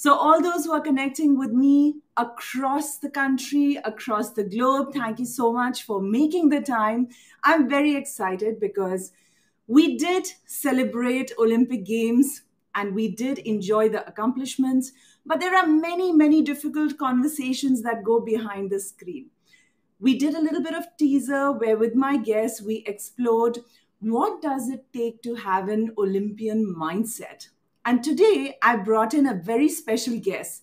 So, all those who are connecting with me across the country, across the globe, thank you so much for making the time. I'm very excited because we did celebrate Olympic Games and we did enjoy the accomplishments, but there are many, many difficult conversations that go behind the screen. We did a little bit of teaser where, with my guests, we explored what does it take to have an Olympian mindset and today I brought in a very special guest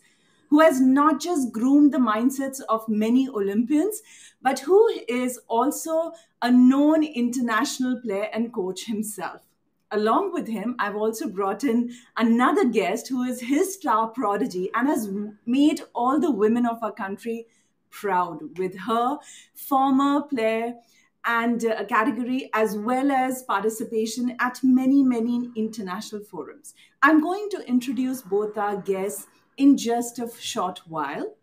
who has not just groomed the mindsets of many Olympians, but who is also a known international player and coach himself. Along with him, I've also brought in another guest who is his star prodigy and has made all the women of our country proud with her former player and uh, category as well as participation at many, many international forums. I'm going to introduce both our guests in just a short while.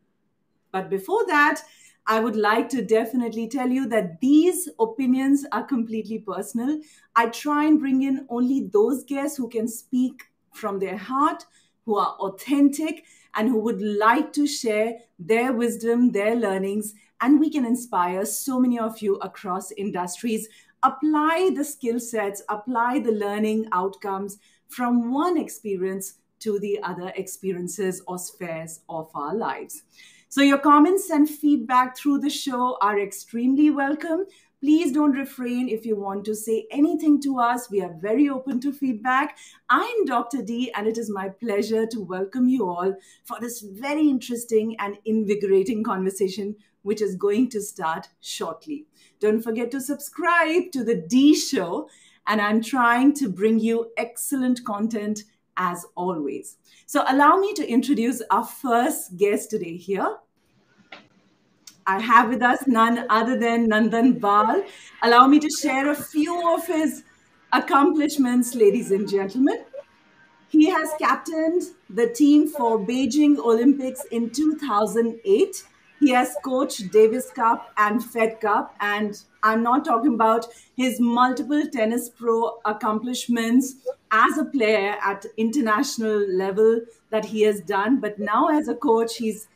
But before that, I would like to definitely tell you that these opinions are completely personal. I try and bring in only those guests who can speak from their heart, who are authentic, and who would like to share their wisdom, their learnings, and we can inspire so many of you across industries. Apply the skill sets, apply the learning outcomes from one experience to the other experiences or spheres of our lives. So, your comments and feedback through the show are extremely welcome. Please don't refrain if you want to say anything to us. We are very open to feedback. I'm Dr. Dee, and it is my pleasure to welcome you all for this very interesting and invigorating conversation, which is going to start shortly. Don't forget to subscribe to the Dee Show, and I'm trying to bring you excellent content as always. So, allow me to introduce our first guest today here. I have with us none other than Nandan Bal. Allow me to share a few of his accomplishments, ladies and gentlemen. He has captained the team for Beijing Olympics in 2008. He has coached Davis Cup and Fed Cup, and I'm not talking about his multiple tennis pro accomplishments as a player at international level that he has done, but now as a coach, he's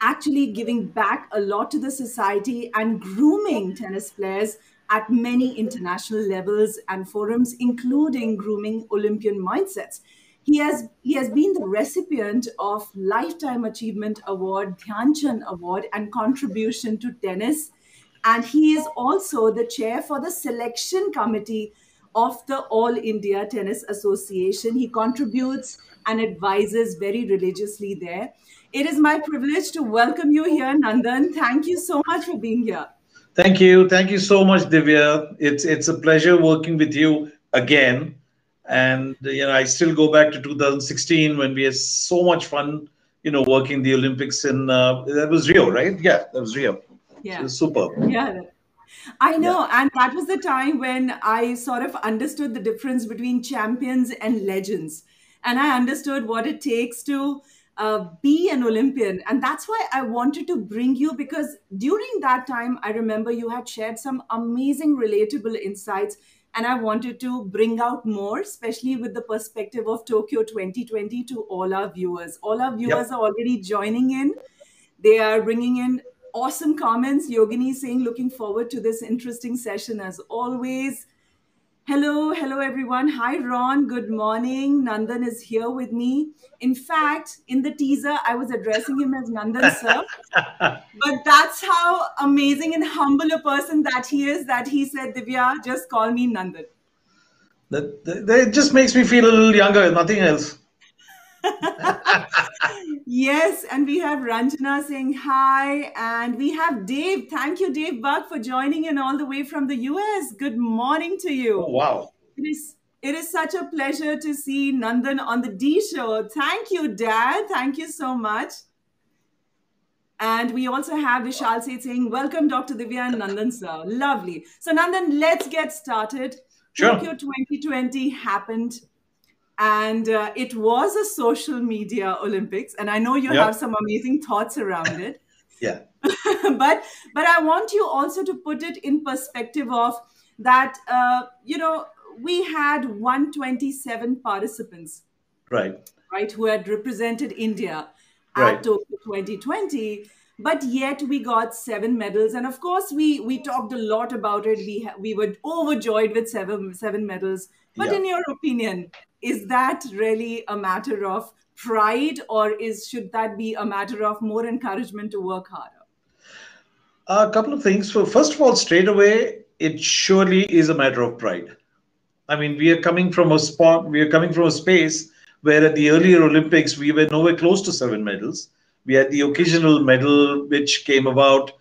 actually giving back a lot to the society and grooming tennis players at many international levels and forums, including grooming Olympian mindsets. He has, he has been the recipient of Lifetime Achievement Award, Dhyan Award, and contribution to tennis. And he is also the chair for the selection committee of the All India Tennis Association. He contributes and advises very religiously there. It is my privilege to welcome you here, Nandan. Thank you so much for being here. Thank you. Thank you so much, Divya. It's it's a pleasure working with you again. And you know, I still go back to 2016 when we had so much fun, you know, working the Olympics in uh, that was Rio, right? Yeah, that was Rio. Yeah. was super. Yeah. I know. Yeah. And that was the time when I sort of understood the difference between champions and legends. And I understood what it takes to uh, be an Olympian. And that's why I wanted to bring you because during that time, I remember you had shared some amazing, relatable insights. And I wanted to bring out more, especially with the perspective of Tokyo 2020 to all our viewers. All our viewers yep. are already joining in. They are bringing in awesome comments. Yogini saying, looking forward to this interesting session as always. Hello, hello everyone. Hi Ron, good morning. Nandan is here with me. In fact, in the teaser, I was addressing him as Nandan sir. but that's how amazing and humble a person that he is that he said, Divya, just call me Nandan. That, that, that just makes me feel a little younger, nothing else. Yes, and we have Ranjana saying hi, and we have Dave. Thank you, Dave Buck, for joining in all the way from the US. Good morning to you. Oh, wow. It is it is such a pleasure to see Nandan on the Dee show. Thank you, Dad. Thank you so much. And we also have Vishal Seth saying, Welcome, Dr. Divya and Nandan, sir. Lovely. So, Nandan, let's get started. Sure. Tokyo 2020 happened and uh, it was a social media olympics and i know you yep. have some amazing thoughts around it yeah but but i want you also to put it in perspective of that uh, you know we had 127 participants right right, who had represented India at Right. Tokyo 2020. But yet we got seven medals, and of course we we talked a lot about it. We we were overjoyed with seven seven medals. But Yeah. in your opinion, is that really a matter of pride, or is should that be a matter of more encouragement to work harder? A couple of things. So first of all, straight away, it surely is a matter of pride. I mean, we are coming from a spot, we are coming from a space where at the earlier Olympics, we were nowhere close to seven medals. We had the occasional medal, which came about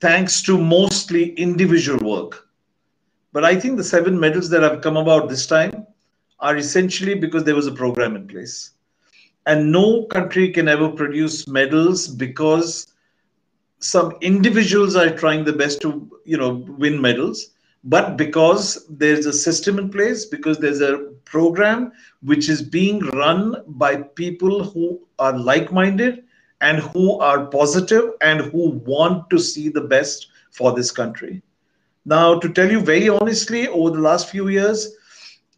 thanks to mostly individual work. But I think the seven medals that have come about this time are essentially because there was a program in place. And no country can ever produce medals because some individuals are trying the best to you know win medals but because there's a system in place because there's a program which is being run by people who are like-minded and who are positive and who want to see the best for this country. Now to tell you very honestly over the last few years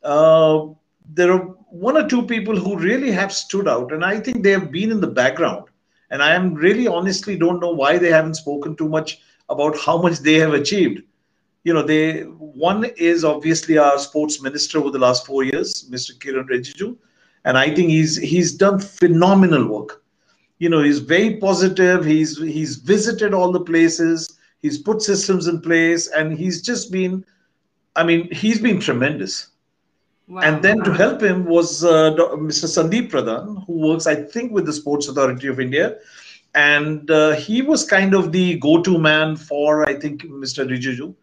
uh, there are one or two people who really have stood out and i think they have been in the background. And i am really honestly don't know why they haven't spoken too much about how much they have achieved you know they one is obviously our sports minister over the last 4 years mr Kiren Rijiju and i think he's he's done phenomenal work you know he's very positive he's he's visited all the places he's put systems in place and he's just been i mean he's been tremendous Wow. and then to help him was uh, Mr. Sandip Pradhan, who works, I think, with the Sports Authority of India. And uh, he was kind of the go to man for, I think, Mr. Rijiju.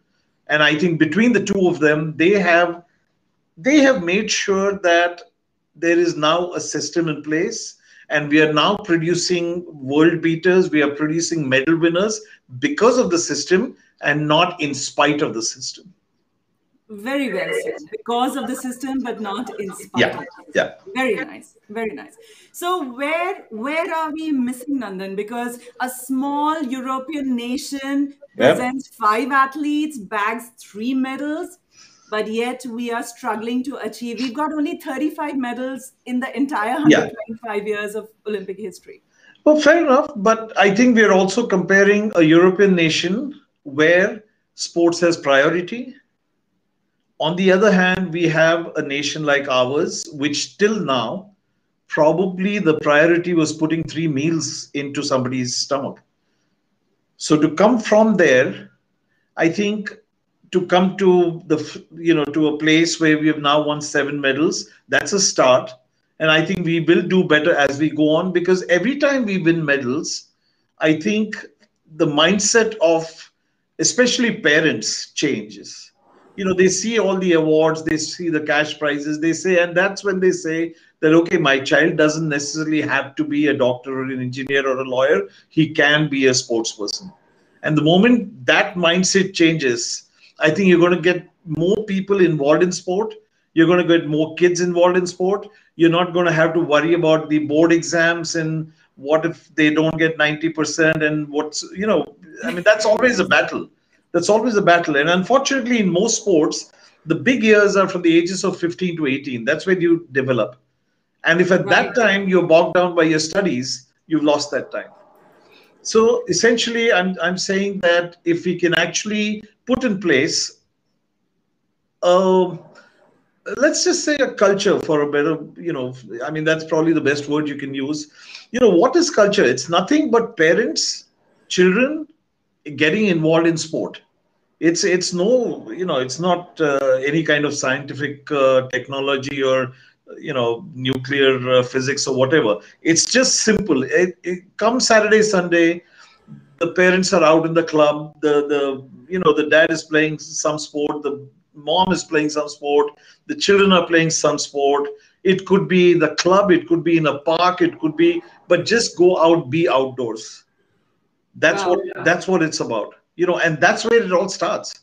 And I think between the two of them, they have they have made sure that there is now a system in place. And we are now producing world beaters we are producing medal winners because of the system and not in spite of the system Very well said. Because of the system, but not in spite yeah yeah Very nice. Very nice. So where where are we missing Nandan? Because a small European nation Yep. presents five athletes, bags three medals, but yet we are struggling to achieve. We've got only 35 medals in the entire Yeah. 125 years of Olympic history. Well, fair enough, but I think we're also comparing a European nation where sports has priority. On the other hand, we have a nation like ours, which till now, probably the priority was putting three meals into somebody's stomach. So to come from there, I think to come to the you know to a place where we have now won seven medals, that's a start and I think we will do better as we go on because every time we win medals, I think the mindset of especially parents changes. You know, they see all the awards, they see the cash prizes, they say, and that's when they say that, okay, my child doesn't necessarily have to be a doctor or an engineer or a lawyer, he can be a sports person. And the moment that mindset changes, I think you're going to get more people involved in sport. You're going to get more kids involved in sport. You're not going to have to worry about the board exams and what if they don't get 90% and what's, you know, I mean, that's always a battle. That's always a battle. And unfortunately, in most sports, the big years are from the ages of 15 to 18. That's when you develop. And if at Right. that time you're bogged down by your studies, you've lost that time. So essentially, I'm, I'm saying that if we can actually put in place, um, let's just say a culture for a better, you know, I mean, that's probably the best word you can use. You know, what is culture? It's nothing but parents, children getting involved in sport. It's it's no, you know, it's not uh, any kind of scientific uh, technology or you know nuclear uh, physics or whatever. It's just simple. It, it come saturday sunday the parents are out in the club. The the you know the dad is playing some sport. The mom is playing some sport. The children are playing some sport. It could be the club. It could be in a park. It could be but just go out be outdoors that's Wow. what that's what it's about you know and that's where it all starts.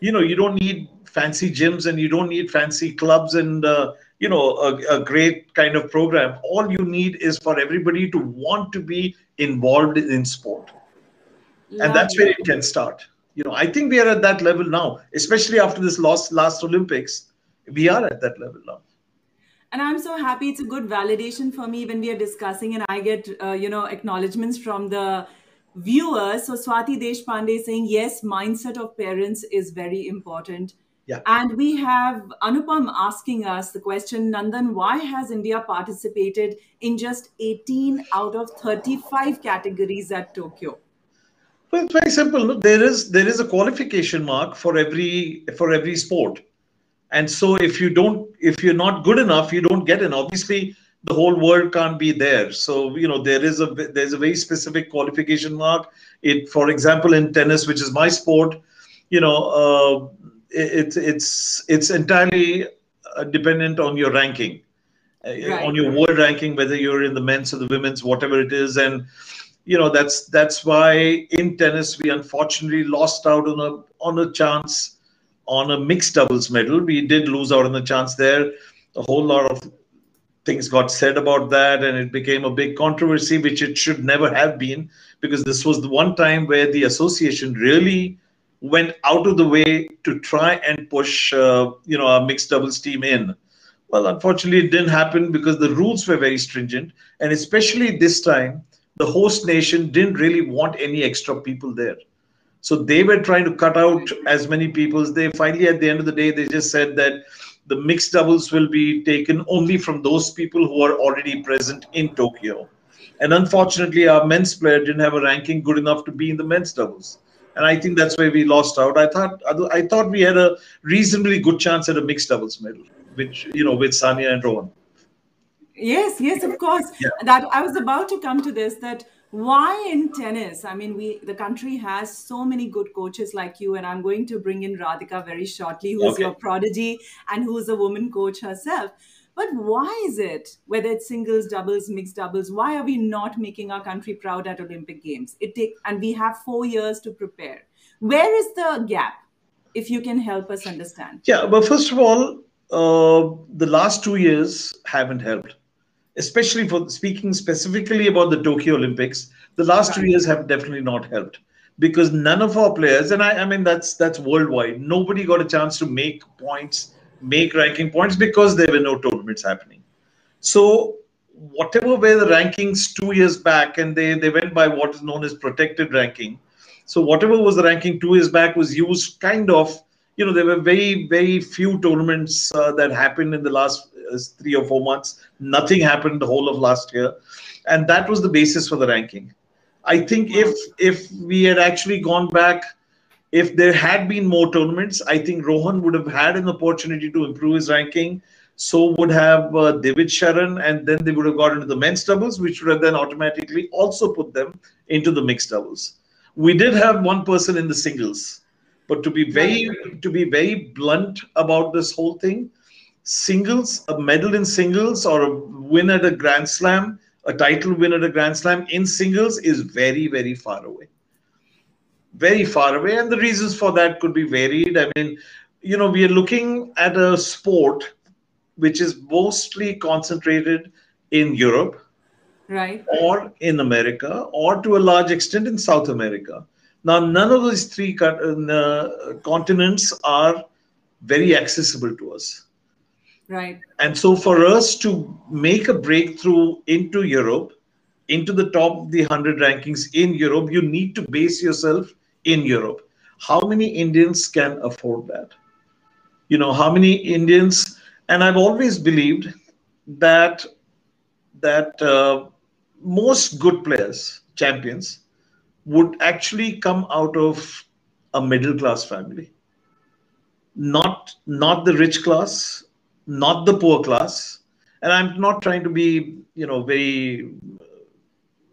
You know you don't need fancy gyms and you don't need fancy clubs and uh, you know a, a great kind of program. All you need is for everybody to want to be involved in sport. And that's where it can start. You know i think we are at that level now especially after this last last olympics. We are at that level now. And i'm so happy. It's a good validation for me when we are discussing and i get uh, you know acknowledgments from the viewers so swati deshpande saying yes mindset of parents is very important yeah. And we have Anupam asking us the question Nandan, why has India participated in just 18 out of 35 categories at Tokyo? Well, it's very simple. There is there is a qualification mark for every for every sport, and so if you don't if you're not good enough, you don't get in. Obviously, the whole world can't be there. So you know there is a there's a very specific qualification mark. It, for example, in tennis, which is my sport, you know. Uh, it's it's it's entirely uh, dependent on your ranking uh, right. on your world ranking whether you're in the men's or the women's whatever it is and you know that's that's why in tennis we unfortunately lost out on a on a chance on a mixed doubles medal we did lose out on the chance there a whole lot of things got said about that and it became a big controversy which it should never have been because this was the one time where the association really went out of the way to try and push, uh, you know, a mixed doubles team in. Well, unfortunately, it didn't happen because the rules were very stringent, and especially this time, the host nation didn't really want any extra people there. So they were trying to cut out as many people. As they finally, at the end of the day, they just said that the mixed doubles will be taken only from those people who are already present in Tokyo. And unfortunately, our men's player didn't have a ranking good enough to be in the men's doubles and I think that's where we lost out. I thought I thought we had a reasonably good chance at a mixed doubles medal, which you know with Sania and Rohan. Yes, yes, of course. Yeah. That I was about to come to this. That why in tennis? I mean, we the country has so many good coaches like you, and I'm going to bring in Radhika very shortly, who's okay. your prodigy and who's a woman coach herself. But why is it, whether it's singles, doubles, mixed doubles, why are we not making our country proud at Olympic Games? It take and we have four years to prepare. Where is the gap? If you can help us understand. Yeah, but first of all, uh, the last two years haven't helped, especially for speaking specifically about the Tokyo Olympics. The last two years have definitely not helped because none of our players, and I, I mean that's that's worldwide. Nobody got a chance to make points make ranking points because there were no tournaments happening. So whatever were the rankings two years back, and they, they went by what is known as protected ranking. So whatever was the ranking two years back was used kind of, you know, there were very, very few tournaments uh, that happened in the last uh, three or four months. Nothing happened the whole of last year. And that was the basis for the ranking. I think if if we had actually gone back if there had been more tournaments, I think Rohan would have had an opportunity to improve his ranking. So would have uh, Divij Sharan, and then they would have got into the men's doubles, which would have then automatically also put them into the mixed doubles. We did have one person in the singles, but to be very to be very blunt about this whole thing, singles, a medal in singles or a win at a Grand Slam, a title win at a Grand Slam in singles is very very far away very far away. And the reasons for that could be varied. I mean, you know, we are looking at a sport which is mostly concentrated in Europe. Right. Or in America, or to a large extent in South America. Now, none of these three uh, continents are very accessible to us. Right. And so, for us to make a breakthrough into Europe, into the top of the 100 rankings in Europe, you need to base yourself in Europe. How many Indians can afford that? You know, how many Indians? And I've always believed that that uh, most good players, champions, would actually come out of a middle class family. Not not the rich class, not the poor class. And I'm not trying to be, you know, very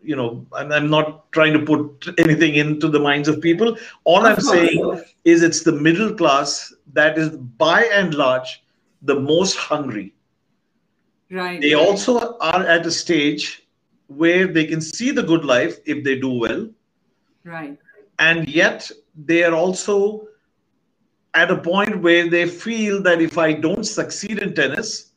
you know, and I'm not trying to put anything into the minds of people. All I'm saying is it's the middle class that is by and large the most hungry. Right. They also are at a stage where they can see the good life if they do well. Right. And yet they are also at a point where they feel that if I don't succeed in tennis,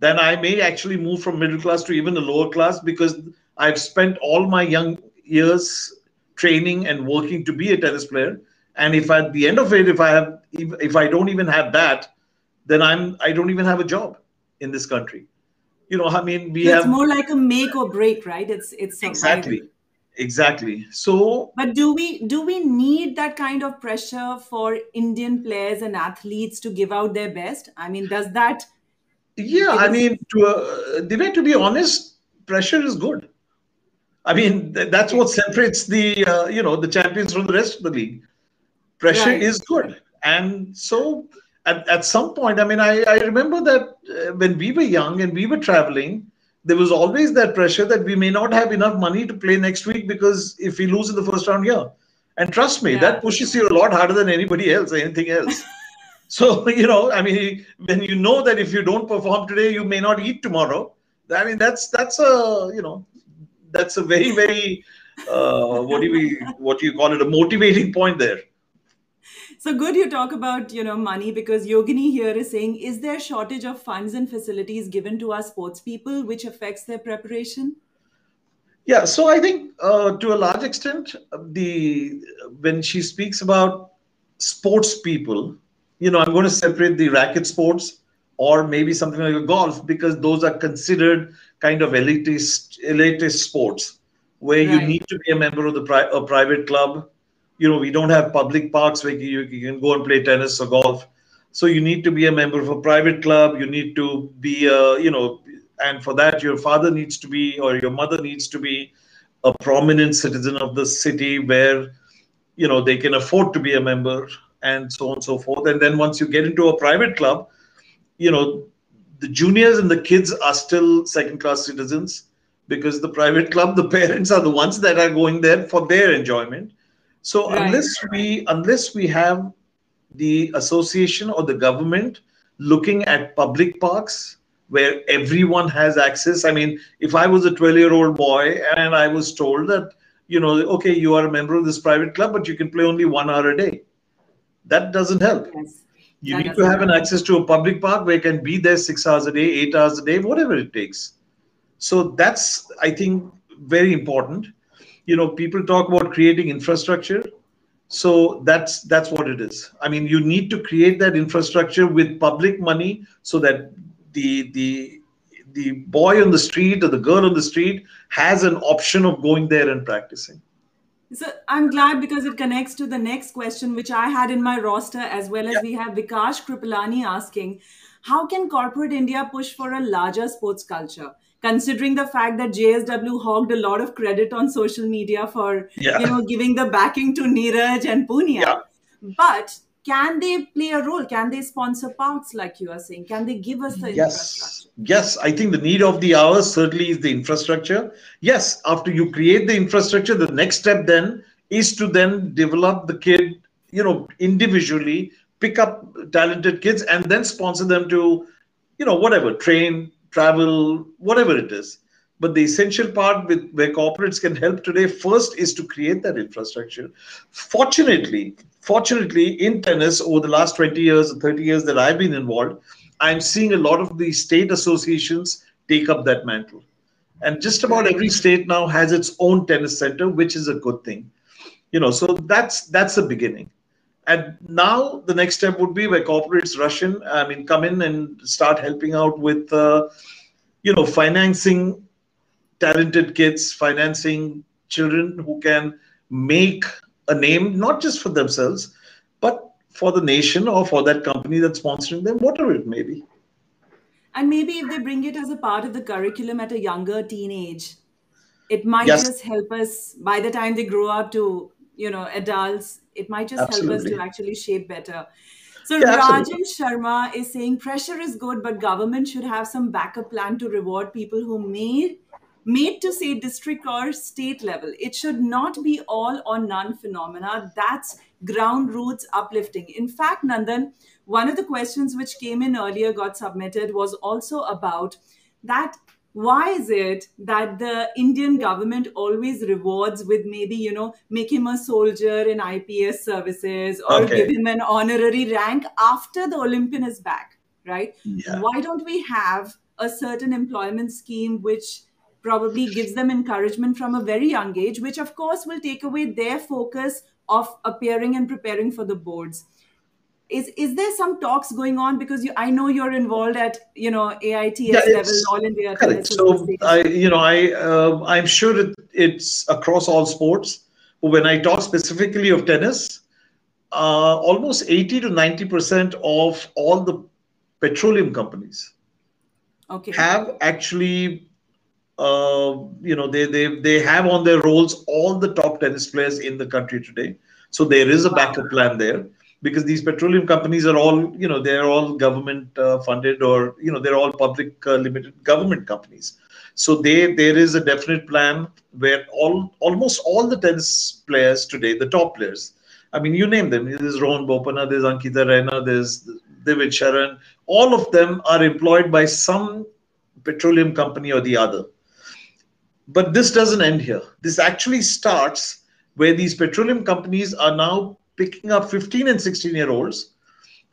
then I may actually move from middle class to even a lower class because I've spent all my young years training and working to be a tennis player. And if at the end of it, if I have, if, if I don't even have that, then I'm, I don't even have a job in this country. you know, I mean, we so have it's more like a make or break, right? It's it's survival. Exactly. So, But do we do we need that kind of pressure for Indian players and athletes to give out their best? I mean, does that yeah, I mean, to uh, Divya, to be honest, pressure is good. I mean, th- that's what separates the uh, you know the champions from the rest of the league. Pressure right? is good, and so at, at some point, I mean, I, I remember that uh, when we were young and we were traveling, there was always that pressure that we may not have enough money to play next week because if we lose in the first round here, and trust me, Yeah. that pushes you a lot harder than anybody else, anything else. So you know, I mean, when you know that if you don't perform today, you may not eat tomorrow. I mean, that's that's a you know that's a very very uh, what do we what do you call it a motivating point there So good you talk about, you know, money because Yogini here is saying, is there shortage of funds and facilities given to our sports people which affects their preparation? yeah so i think uh, to a large extent the when she speaks about sports people you know i'm going to separate the racket sports or maybe something like a golf because those are considered kind of elitist elitist sports where you need to be a member of the pri- a private club you know we don't have public parks where you, you can go and play tennis or golf. So you need to be a member of a private club. You need to be a you know and for that your father needs to be or your mother needs to be a prominent citizen of the city where you know they can afford to be a member and so on and so forth. And then once you get into a private club you know the juniors and the kids are still second class citizens because the private club the parents are the ones that are going there for their enjoyment so Right. unless we unless we have the association or the government looking at public parks where everyone has access. I mean, if I was a 12 year old boy and I was told that, you know, okay, you are a member of this private club, but you can play only one hour a day, that doesn't help. Yes. You That need to have an access to a public park where you can be there six hours a day, eight hours a day, whatever it takes. So that's, I think, very important. You know, people talk about creating infrastructure so that's that's what it is i mean you need to create that infrastructure with public money so that the the the boy on the street or the girl on the street has an option of going there and practicing So I'm glad because it connects to the next question, which I had in my roster, as well as Yeah. we have Vikash Kripalani asking, how can corporate India push for a larger sports culture? Considering the fact that JSW hogged a lot of credit on social media for, Yeah. you know, giving the backing to Neeraj and Punia. Yeah. But can they play a role? Can they sponsor parks like you are saying? Can they give us the infrastructure? yes yes i think the need of the hour certainly is the infrastructure yes after you create the infrastructure the next step then is to then develop the kid you know individually pick up talented kids and then sponsor them to you know whatever train travel whatever it is. But the essential part with where corporates can help today first is to create that infrastructure. Fortunately fortunately in tennis over the last 20 years or 30 years that i've been involved i'm seeing a lot of the state associations take up that mantle. And just about every state now has its own tennis center which is a good thing. You know so that's that's the beginning and now the next step would be where corporates rush in i mean come in and start helping out with uh, you know financing talented kids financing children who can make a name not just for themselves but for the nation or for that company that's sponsoring them whatever it may be And maybe if they bring it as a part of the curriculum at a younger teenage, it might Yes. just help us by the time they grow up to, you know, adults, it might just help us to actually shape better. So Yeah. Rajan Sharma is saying pressure is good, but government should have some backup plan to reward people who made made to say district or state level. It should not be all or none phenomena. That's ground roots uplifting. In fact, Nandan, one of the questions which came in earlier got submitted was also about that why is it that the indian government always rewards with maybe you know make him a soldier in ips services or Okay. give him an honorary rank after the olympian is back right Yeah. why don't we have a certain employment scheme which probably gives them encouragement from a very young age which of course will take away their focus of appearing and preparing for the boards is is there some talks going on because you, I know you're involved at you know AITA yeah, level, All India. Correct. So I, you know, I uh, I'm sure it, it's across all sports. but When I talk specifically of tennis, uh, almost 80 to 90 percent of all the petroleum companies okay. have actually uh, you know they, they they have on their rolls all the top tennis players in the country today so there is a backup plan there because these petroleum companies are all you know they're all government uh, funded or you know they're all public uh, limited government companies so they there is a definite plan where all almost all the tennis players today the top players i mean you name them there's rohan bopanna there's ankita raina there's Divij Sharan, all of them are employed by some petroleum company or the other. But this doesn't end here. This actually starts where these petroleum companies are now picking up 15 and 16 year olds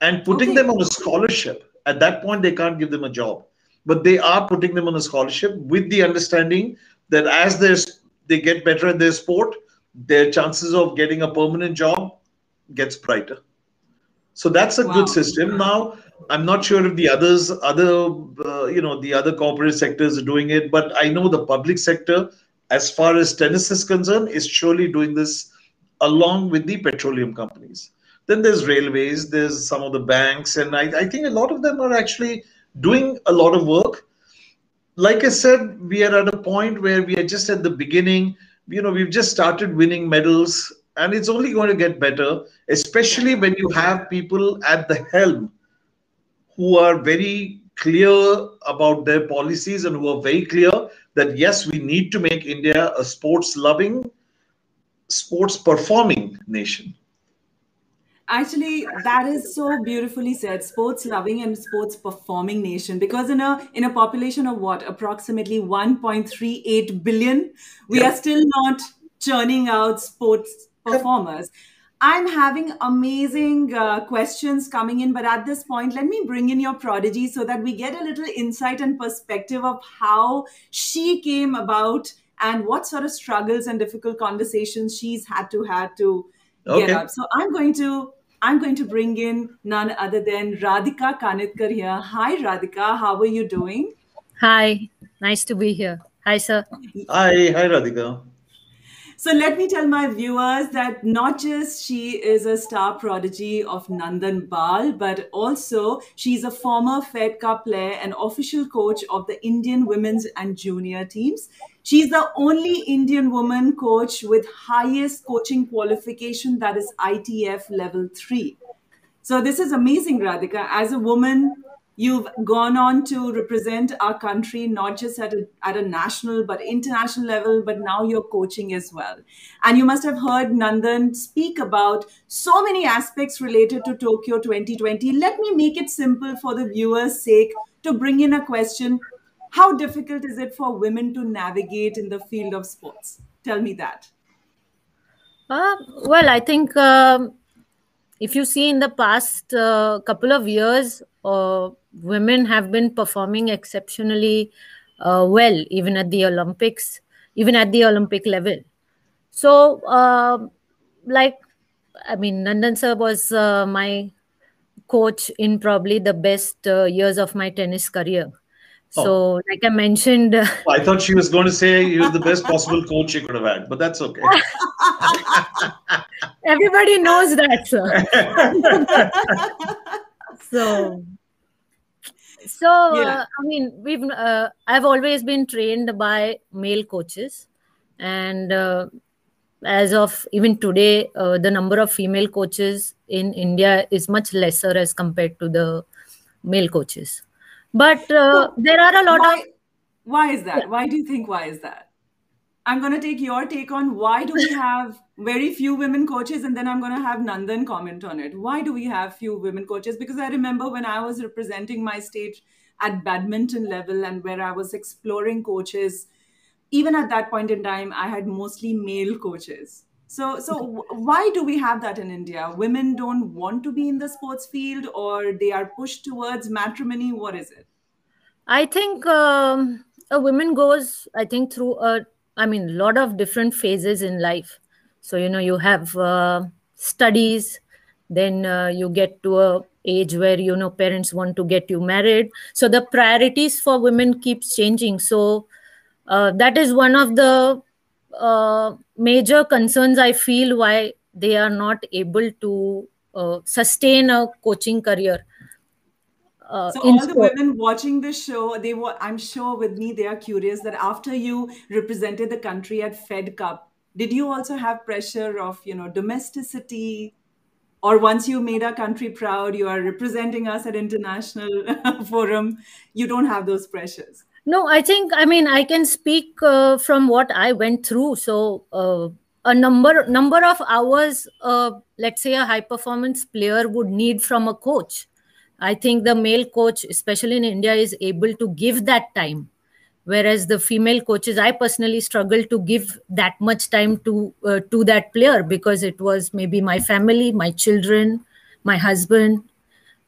and putting okay. them on a scholarship. At that point, they can't give them a job, but they are putting them on a scholarship with the understanding that as they get better at their sport, their chances of getting a permanent job gets brighter. So that's a wow. good system. Now, I'm not sure if the others, other, uh, you know, the other corporate sectors are doing it, but I know the public sector, as far as tennis is concerned, is surely doing this along with the petroleum companies. Then there's railways, there's some of the banks, and I, I think a lot of them are actually doing a lot of work. Like I said, we are at a point where we are just at the beginning. You know, we've just started winning medals and it's only going to get better, especially when you have people at the helm who are very clear about their policies and who are very clear that yes, we need to make India a sports loving, sports performing nation. Actually, that is so beautifully said. Sports loving and sports performing nation. Because in a in a population of what approximately 1.38 billion, we yeah. are still not churning out sports performers. I'm having amazing uh, questions coming in, but at this point, let me bring in your prodigy so that we get a little insight and perspective of how she came about and what sort of struggles and difficult conversations she's had to had to okay. get up. So I'm going to I'm going to bring in none other than Radhika Kanitkar here. Hi, Radhika. How are you doing? Hi. Nice to be here. Hi, sir. Hi. Hi, Radhika. So let me tell my viewers that not just she is a star prodigy of Nandan Bal, but also she's a former Fed Cup player and official coach of the Indian women's and junior teams. She's the only Indian woman coach with highest coaching qualification that is ITF level 3. So this is amazing Radhika as a woman You've gone on to represent our country, not just at a, at a national, but international level, but now you're coaching as well. And you must have heard Nandan speak about so many aspects related to Tokyo 2020. Let me make it simple for the viewer's sake to bring in a question. How difficult is it for women to navigate in the field of sports? Tell me that. Uh, well, I think um, if you see in the past uh, couple of years, uh, women have been performing exceptionally uh, well, even at the Olympics, even at the Olympic level. So, uh, like, I mean, Nandan sir was uh, my coach in probably the best uh, years of my tennis career. Oh. So, like I mentioned, I thought she was going to say he was the best possible coach she could have had, but that's okay. Everybody knows that, sir. so, so yeah. uh, i mean we've uh, i've always been trained by male coaches and uh, as of even today uh, the number of female coaches in india is much lesser as compared to the male coaches but uh, there are a lot why, of why is that why do you think why is that I'm going to take your take on why do we have very few women coaches, and then I'm going to have Nandan comment on it. Why do we have few women coaches? Because I remember when I was representing my state at badminton level and where I was exploring coaches, even at that point in time, I had mostly male coaches. So, so why do we have that in India? Women don't want to be in the sports field, or they are pushed towards matrimony. What is it? I think um, a woman goes, I think, through a I mean, lot of different phases in life. So, you know, you have uh, studies, then uh, you get to a age where you know parents want to get you married so the priorities for women keeps changing so uh, that is one of the uh, major concerns i feel why they are not able to uh, sustain a coaching career. Uh, so all the women watching this show they were i'm sure with me they are curious that after you represented the country at fed cup did you also have pressure of you know domesticity? Or once you made our country proud you are representing us at international forum you don't have those pressures no i think i mean i can speak uh, from what i went through. So uh, a number number of hours uh, let's say a high performance player would need from a coach. I think the male coach especially in india is able to give that time whereas the female coaches i personally struggle to give that much time to uh, to that player because it was maybe my family my children my husband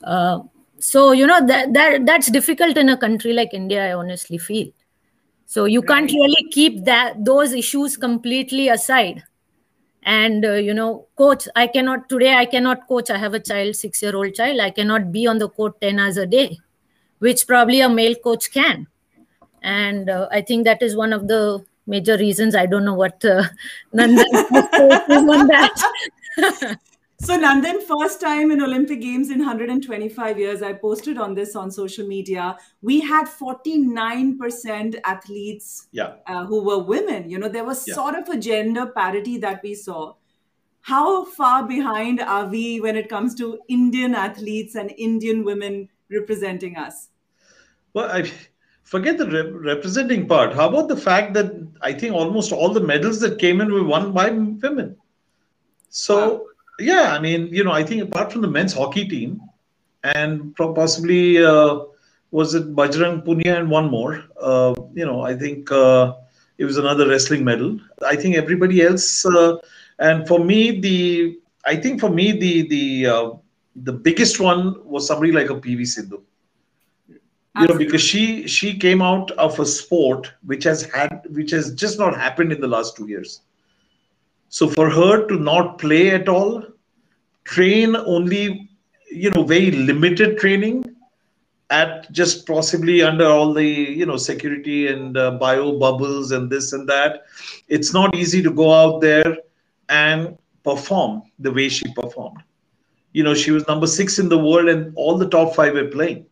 uh, so you know that, that that's difficult in a country like india i honestly feel. So you can't really keep that those issues completely aside. And uh, you know coach i cannot today i cannot coach. I have a child 6 year old child. I cannot be on the court 10 hours a day which probably a male coach can. And uh, i think that is one of the major reasons. I don't know what uh, nandan on that so nandan first time in olympic games in 125 years i posted on this on social media we had 49% athletes yeah. uh, who were women you know there was yeah. sort of a gender parity that we saw how far behind are we when it comes to indian athletes and indian women representing us well i forget the rep- representing part. How about the fact that I think almost all the medals that came in were won by women? So, wow. Yeah, I mean, you know, I think apart from the men's hockey team and possibly uh, was it Bajrang Punia and one more, uh, you know, I think uh, it was another wrestling medal. I think everybody else, uh, and for me, the I think for me the the uh, the biggest one was somebody like a PV Sindhu you know because she she came out of a sport which has had which has just not happened in the last two years so for her to not play at all train only you know very limited training at just possibly under all the you know security and uh, bio bubbles and this and that it's not easy to go out there and perform the way she performed you know she was number 6 in the world and all the top 5 were playing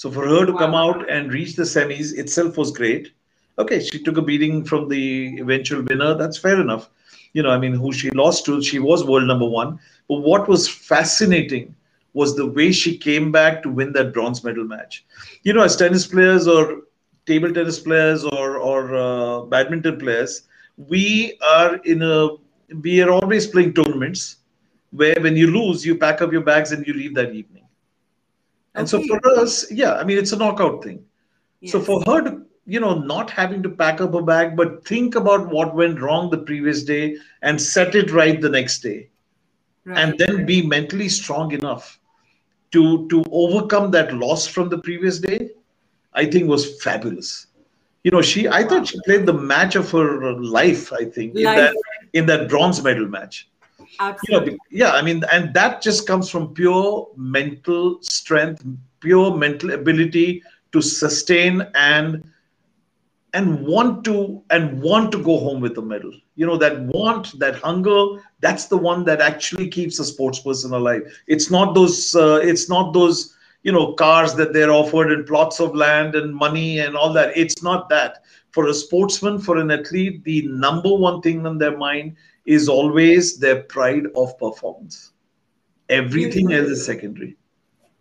so for her to come out and reach the semis itself was great. Okay, she took a beating from the eventual winner. That's fair enough. You know, I mean, who she lost to, she was world number one. But what was fascinating was the way she came back to win that bronze medal match. You know, as tennis players or table tennis players or or uh, badminton players, we are in a we are always playing tournaments where when you lose, you pack up your bags and you leave that evening. And okay. so for us, yeah, I mean, it's a knockout thing. Yes. So for her to, you know, not having to pack up a bag, but think about what went wrong the previous day and set it right the next day. Right. And then be mentally strong enough to to overcome that loss from the previous day, I think was fabulous. You know, she I thought she played the match of her life, I think, life. in that in that bronze medal match. Absolutely. You know, yeah, I mean, and that just comes from pure mental strength, pure mental ability to sustain and and want to and want to go home with a medal you know that want that hunger that's the one that actually keeps a sports person alive it's not those uh, it's not those you know cars that they're offered and plots of land and money and all that it's not that for a sportsman for an athlete the number one thing on their mind is always their pride of performance. Everything else is secondary.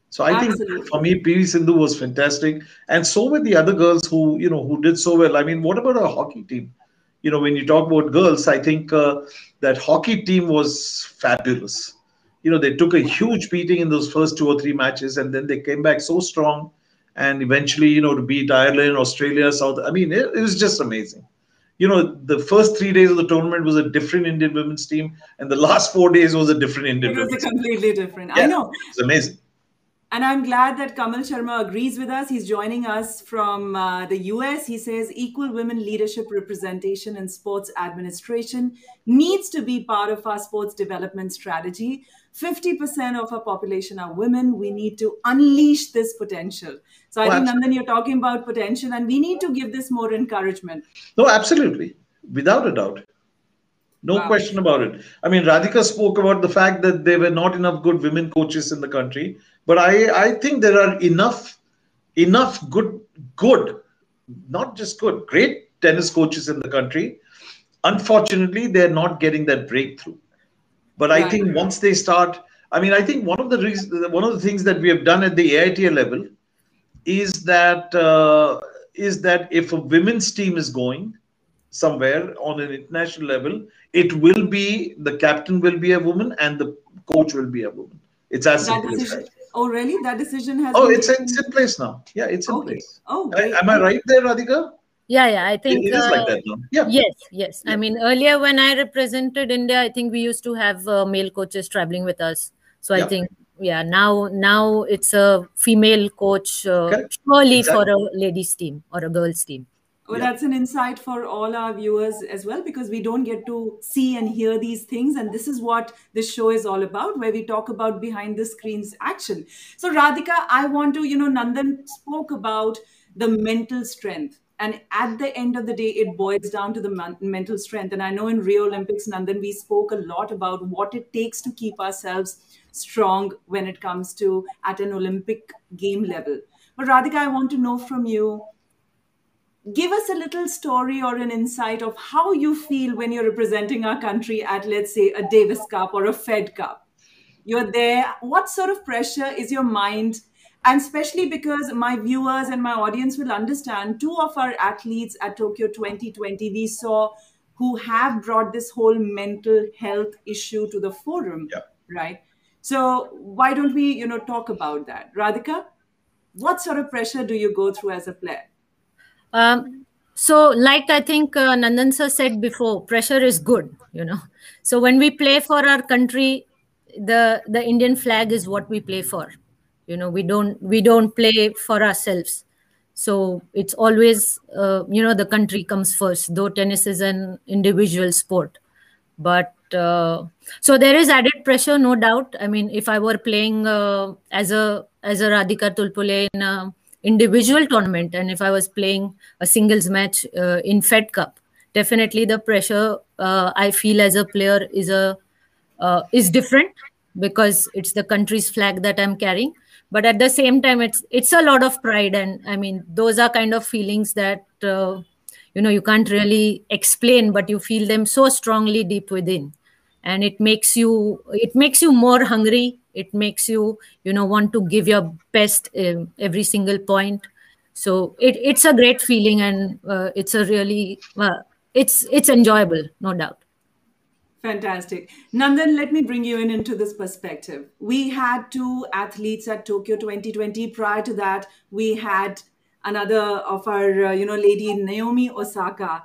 So I Absolutely. think for me, PV Sindhu was fantastic, and so were the other girls who you know who did so well. I mean, what about our hockey team? You know, when you talk about girls, I think uh, that hockey team was fabulous. You know, they took a huge beating in those first two or three matches, and then they came back so strong, and eventually, you know, to beat Ireland, Australia, South. I mean, it, it was just amazing you know, the first three days of the tournament was a different Indian women's team, and the last four days was a different Indian. It was a completely team. different. Yeah, I know. It's amazing. And I'm glad that Kamal Sharma agrees with us. He's joining us from uh, the US. He says equal women leadership representation in sports administration needs to be part of our sports development strategy. 50% of our population are women. We need to unleash this potential. So I Oh, think. Nandan, you're talking about potential, and we need to give this more encouragement. No, absolutely. Without a doubt. No Wow. question about it. I mean, Radhika spoke about the fact that there were not enough good women coaches in the country, but I, I think there are enough enough good good, not just good, great tennis coaches in the country. Unfortunately, they're not getting that breakthrough. But I think once they start, I mean, I think one of the reasons, one of the things that we have done at the AITA level is that uh, is that if a women's team is going somewhere on an international level, it will be the captain will be a woman and the coach will be a woman. It's as That simple as that. Oh, really? That decision has. Oh, been it's taken? it's in place now. Yeah, it's in Okay. place. Oh, I- am I right there, Radhika? Yeah, yeah. I It, think it is uh, like that now. Yeah. Yes, yes. Yeah. I mean, earlier when I represented India, I think we used to have uh, male coaches traveling with us. So I think, yeah, now now it's a female coach, uh, Correct. surely Exactly. for a ladies team or a girls team. Well, Yeah. that's an insight for all our viewers as well because we don't get to see and hear these things. And this is what this show is all about, where we talk about behind the screens action. So, Radhika, I want to, you know, Nandan spoke about the mental strength. And at the end of the day, it boils down to the man- mental strength. And I know in Rio Olympics, Nandan, we spoke a lot about what it takes to keep ourselves strong when it comes to at an Olympic game level. But Radhika, I want to know from you give us a little story or an insight of how you feel when you're representing our country at, let's say, a Davis Cup or a Fed Cup. You're there. What sort of pressure is your mind? And especially because my viewers and my audience will understand, two of our athletes at Tokyo 2020, we saw who have brought this whole mental health issue to the forum, Yeah. right? So why don't we, you know, talk about that, Radhika? What sort of pressure do you go through as a player? Um, so, like I think uh, said before, pressure is good. You know, so when we play for our country, the the Indian flag is what we play for. You know, we don't we don't play for ourselves. So it's always uh, you know the country comes first. Though tennis is an individual sport, but uh, so there is added pressure, no doubt. I mean, if I were playing uh, as a as a Radhika Tulpule in individual tournament, and if I was playing a singles match uh, in Fed Cup, definitely the pressure uh, I feel as a player is a uh, is different because it's the country's flag that I'm carrying. But at the same time, it's it's a lot of pride, and I mean, those are kind of feelings that uh, you know you can't really explain, but you feel them so strongly deep within, and it makes you it makes you more hungry. It makes you you know want to give your best um, every single point. So it, it's a great feeling, and uh, it's a really uh, it's it's enjoyable, no doubt. Fantastic. Nandan, let me bring you in into this perspective. We had two athletes at Tokyo 2020. Prior to that, we had another of our, uh, you know, lady Naomi Osaka,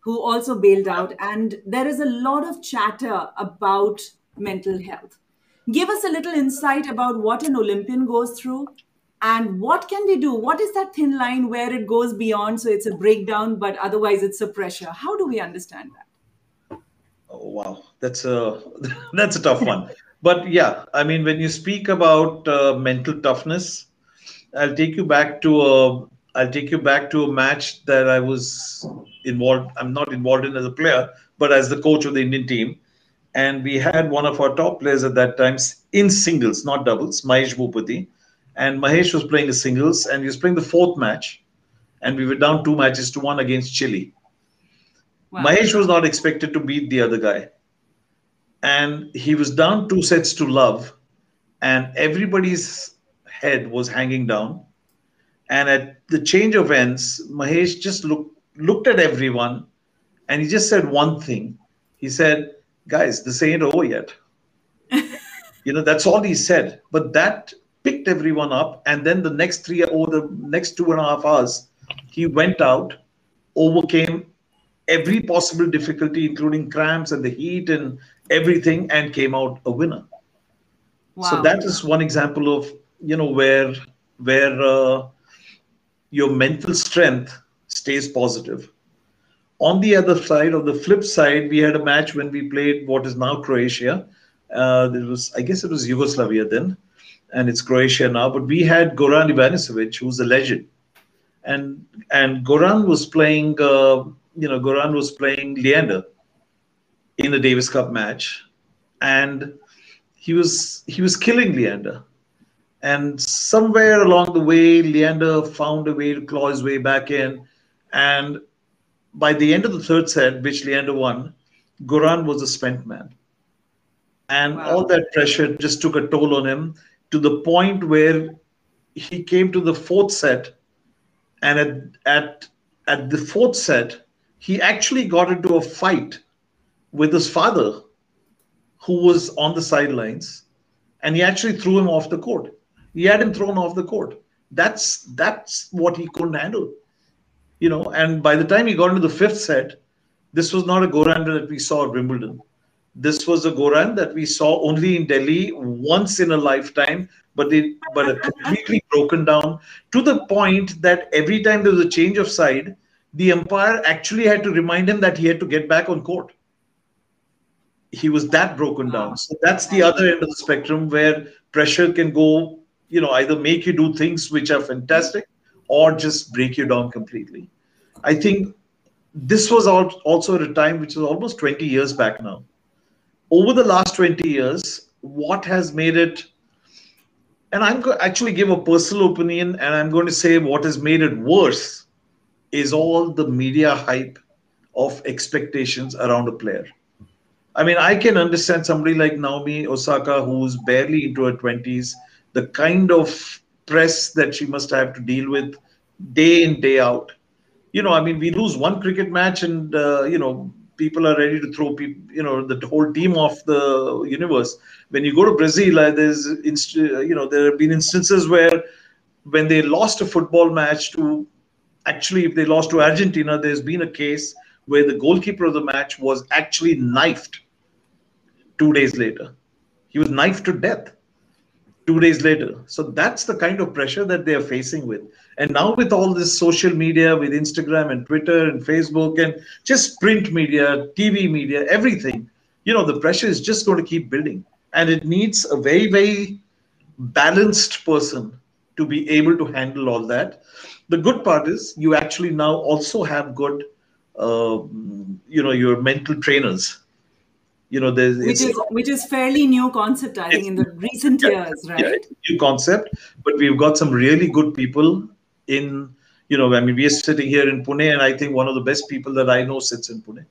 who also bailed out. And there is a lot of chatter about mental health. Give us a little insight about what an Olympian goes through and what can they do? What is that thin line where it goes beyond? So it's a breakdown, but otherwise it's a pressure. How do we understand that? Oh, wow, that's a that's a tough one. But yeah, I mean, when you speak about uh, mental toughness, I'll take you back to a I'll take you back to a match that I was involved. I'm not involved in as a player, but as the coach of the Indian team, and we had one of our top players at that time in singles, not doubles, Mahesh Bhupathi, and Mahesh was playing the singles, and he was playing the fourth match, and we were down two matches to one against Chile. Wow. Mahesh was not expected to beat the other guy. And he was down two sets to love, and everybody's head was hanging down. And at the change of ends, Mahesh just looked looked at everyone and he just said one thing. He said, Guys, this ain't over yet. you know, that's all he said. But that picked everyone up. And then the next three or the next two and a half hours, he went out, overcame every possible difficulty, including cramps and the heat and everything, and came out a winner. Wow. So that is one example of you know where where uh, your mental strength stays positive. On the other side, on the flip side, we had a match when we played what is now Croatia, Uh, was, I guess, it was Yugoslavia then, and it's Croatia now. But we had Goran Ivanisevic, who's a legend, and and Goran was playing. Uh, you know, Goran was playing Leander in the Davis Cup match, and he was he was killing Leander. And somewhere along the way, Leander found a way to claw his way back in. And by the end of the third set, which Leander won, Goran was a spent man. And wow. all that pressure just took a toll on him to the point where he came to the fourth set. And at, at, at the fourth set, he actually got into a fight with his father, who was on the sidelines, and he actually threw him off the court. He had him thrown off the court. That's that's what he couldn't handle, you know. And by the time he got into the fifth set, this was not a Goran that we saw at Wimbledon. This was a Goran that we saw only in Delhi once in a lifetime, but they but a completely broken down to the point that every time there was a change of side, the umpire actually had to remind him that he had to get back on court he was that broken down. So that's the other end of the spectrum where pressure can go, you know, either make you do things which are fantastic or just break you down completely. I think this was also at a time which was almost 20 years back now. Over the last 20 years, what has made it, and I'm going to actually give a personal opinion, and I'm going to say what has made it worse is all the media hype of expectations around a player I mean, I can understand somebody like Naomi Osaka, who's barely into her 20s, the kind of press that she must have to deal with day in, day out. You know, I mean, we lose one cricket match and, uh, you know, people are ready to throw people, you know, the whole team off the universe. When you go to Brazil, uh, there's, inst- you know, there have been instances where when they lost a football match to, actually, if they lost to Argentina, there's been a case where the goalkeeper of the match was actually knifed two days later. He was knifed to death two days later. So that's the kind of pressure that they are facing with. And now with all this social media, with Instagram and Twitter and Facebook and just print media, TV media, everything, you know, the pressure is just going to keep building. And it needs a very, very balanced person to be able to handle all that. The good part is you actually now also have good, uh, you know, your mental trainers you know there's which is which is fairly new concept i think in the recent yeah, years right? yeah, new concept but we've got some really good people in you know i mean we're sitting here in pune and i think one of the best people that i know sits in pune.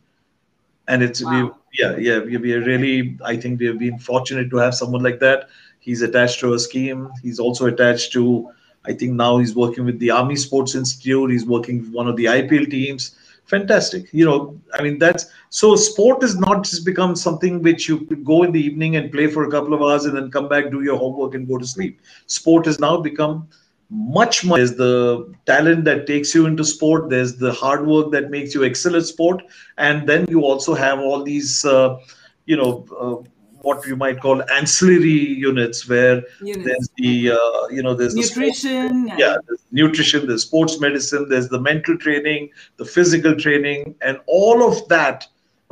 And it's wow. we, yeah yeah we, we are really i think we have been fortunate to have someone like that. He's attached to a scheme. He's also attached to i think now he's working with the army sports institute. He's working with one of the ipl teams. Fantastic. You know i mean that's so sport is not just become something which you go in the evening and play for a couple of hours and then come back do your homework and go to sleep. Sport has now become much more. There's the talent that takes you into sport. There's the hard work that makes you excel at sport. And then you also have all these uh, you know uh, what you might call ancillary units where units. there's the uh, you know there's nutrition the yeah there's nutrition there's sports medicine there's the mental training the physical training and all of that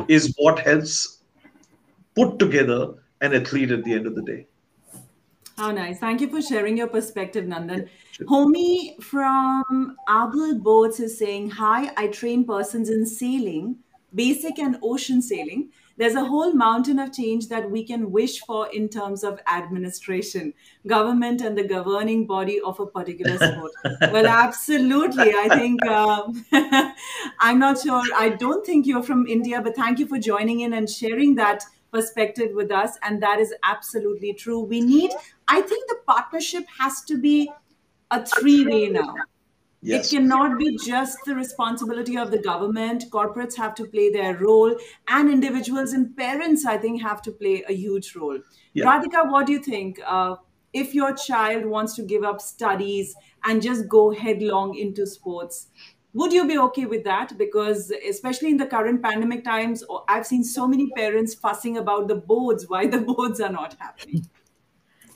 is what helps put together an athlete at the end of the day. How nice. Thank you for sharing your perspective nandan. Homi from Abel Boats is saying, Hi, I train persons in sailing, basic and ocean sailing there's a whole mountain of change that we can wish for in terms of administration, government, and the governing body of a particular sport. well, absolutely. I think uh, I'm not sure. I don't think you're from India, but thank you for joining in and sharing that perspective with us. And that is absolutely true. We need, I think the partnership has to be a three way now Yes. It cannot be just the responsibility of the government. Corporates have to play their role, and individuals and parents, I think, have to play a huge role. Yeah. Radhika, what do you think? Uh, if your child wants to give up studies and just go headlong into sports, would you be okay with that? Because, especially in the current pandemic times, I've seen so many parents fussing about the boards, why the boards are not happening.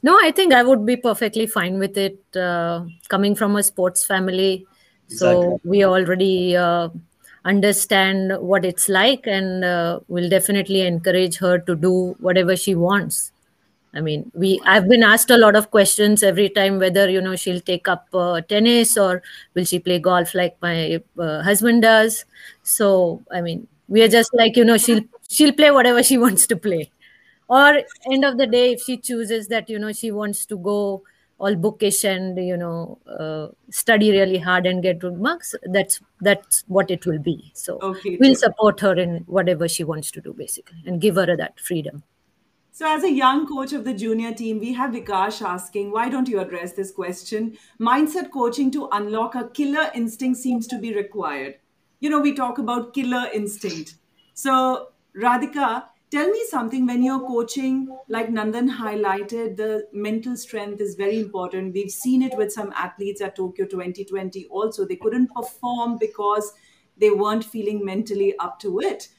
No, I think I would be perfectly fine with it. Uh, coming from a sports family, exactly. so we already uh, understand what it's like and uh, will definitely encourage her to do whatever she wants i mean we i've been asked a lot of questions every time whether you know she'll take up uh, tennis or will she play golf like my uh, husband does so i mean we are just like you know she'll she'll play whatever she wants to play or end of the day if she chooses that you know she wants to go all bookish and you know uh, study really hard and get good marks that's that's what it will be so Okay, we'll support her in whatever she wants to do basically and give her that freedom So, as a young coach of the junior team, we have Vikash asking, why don't you address this question? Mindset coaching to unlock a killer instinct seems to be required. You know, we talk about killer instinct. So, Radhika, tell me something when you're coaching, like Nandan highlighted, the mental strength is very important. We've seen it with some athletes at Tokyo 2020 also. They couldn't perform because they weren't feeling mentally up to it.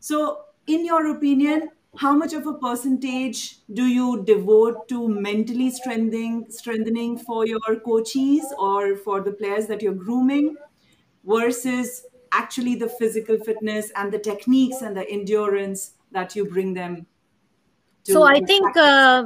So, in your opinion, how much of a percentage do you devote to mentally strengthening strengthening for your coaches or for the players that you're grooming versus actually the physical fitness and the techniques and the endurance that you bring them to so i think uh,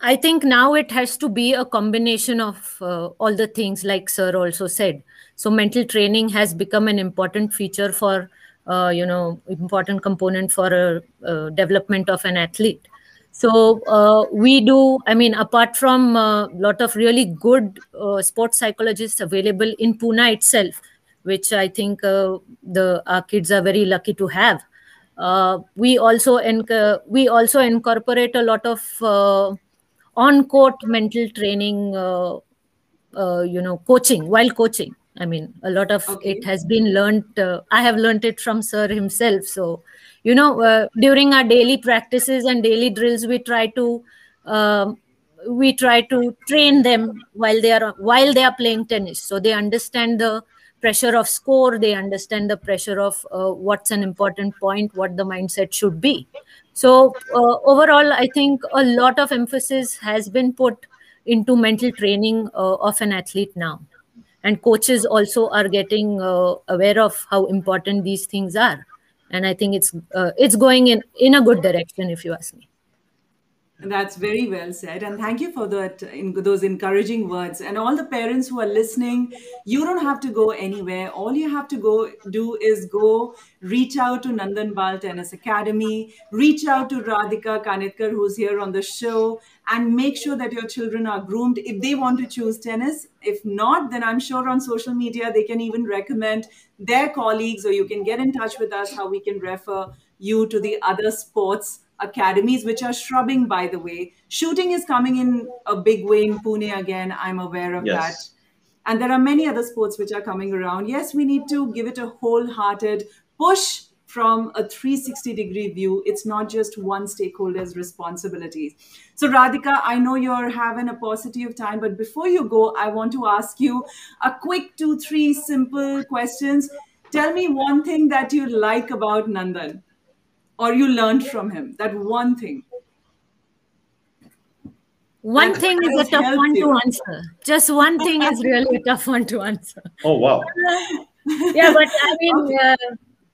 i think now it has to be a combination of uh, all the things like sir also said. So mental training has become an important feature for uh, you know important component for a, uh development of an athlete. So uh, we do i mean apart from a lot of really good uh, sports psychologists available in pune itself which i think uh, the our kids are very lucky to have uh, we also enc- we also incorporate a lot of uh, on court mental training uh, uh, you know coaching while coaching. I mean a lot of Okay. it has been learned uh, i have learned it from sir himself. So you know uh, during our daily practices and daily drills we try to um, we try to train them while they are while they are playing tennis. So they understand the pressure of score they understand the pressure of uh, what's an important point what the mindset should be. So uh, overall i think a lot of emphasis has been put into mental training uh, of an athlete now. And coaches also are getting uh, aware of how important these things are. And i think it's uh, it's going in in a good direction if you ask me That's very well said. And thank you for that, in those encouraging words. And all the parents who are listening, you don't have to go anywhere. All you have to go do is go reach out to Nandan Bal Tennis Academy, reach out to Radhika Kanitkar, who's here on the show, and make sure that your children are groomed if they want to choose tennis. If not, then I'm sure on social media they can even recommend their colleagues, or you can get in touch with us how we can refer you to the other sports academies which are shrubbing by the way. Shooting is coming in a big way in pune again i'm aware of Yes. that. And there are many other sports which are coming around. Yes we need to give it a wholehearted push from a 360 degree view. It's not just one stakeholder's responsibilities so radhika i know you're having a paucity of time but before you go i want to ask you a quick two three simple questions. Tell me one thing that you like about nandan or you learned from him? That one thing. One That thing is a tough helped one to answer. Just one thing is really a tough one to answer. Oh wow. yeah but i mean uh,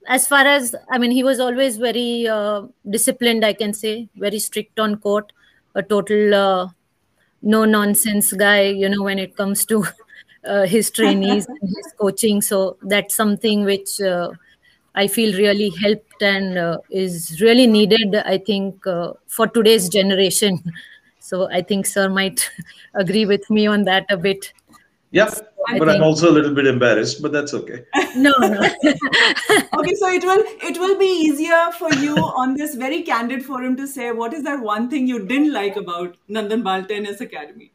as far as i mean he was always very uh, disciplined i can say very strict on court a total uh, no nonsense guy you know when it comes to uh, his trainees and his coaching. So that's something which uh, i feel really helped and uh, is really needed i think uh, for today's generation so i think sir might agree with me on that a bit Yep. I But I'm also a little bit embarrassed, but that's okay. no no okay so it will it will be easier for you on this very candid forum to say what is that one thing you didn't like about nandan bal tennis academy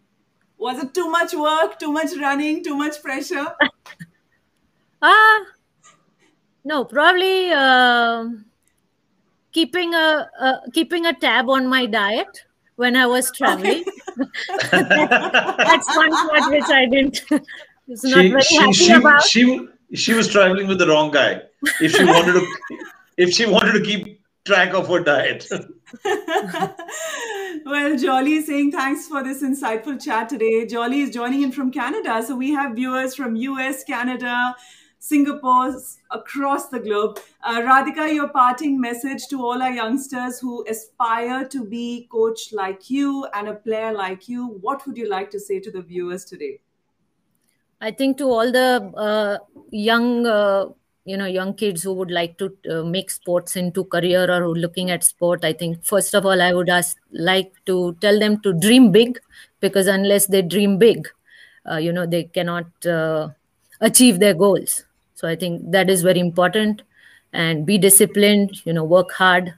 was it too much work too much running too much pressure Ah, no, probably uh, keeping a uh, keeping a tab on my diet when I was traveling. That's one part which I didn't was not she, very she, happy she, about. she, she was traveling with the wrong guy. If she wanted to, if she wanted to keep track of her diet. well, Jolly is saying thanks for this insightful chat today. Jolly is joining in from Canada. So we have viewers from US, Canada, Singapore, across the globe. Uh, Radhika, your parting message to all our youngsters who aspire to be coach like you and a player like you, what would you like to say to the viewers today? I think to all the uh, young, uh, you know, young kids who would like to uh, make sports into career or who looking at sport, I think first of all, I would ask like to tell them to dream big, because unless they dream big, uh, you know, they cannot uh, achieve their goals so i think that is very important and be disciplined you know work hard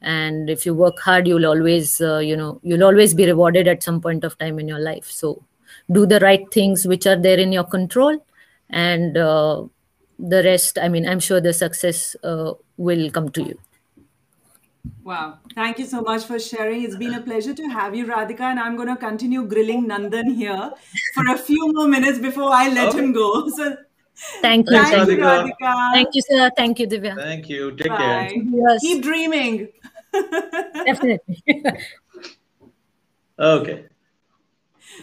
and if you work hard you'll always uh, you know you'll always be rewarded at some point of time in your life so do the right things which are there in your control and uh, the rest i mean i'm sure the success uh, will come to you Wow. Thank you so much for sharing. It's been a pleasure to have you, Radhika. And I'm going to continue grilling Nandan here for a few more minutes before I let okay. him go. So Thank you. Thank you, Radhika. Thank you, sir. Thank you, Divya. Thank you. Take Bye. care. Yes. Keep dreaming. Definitely. okay.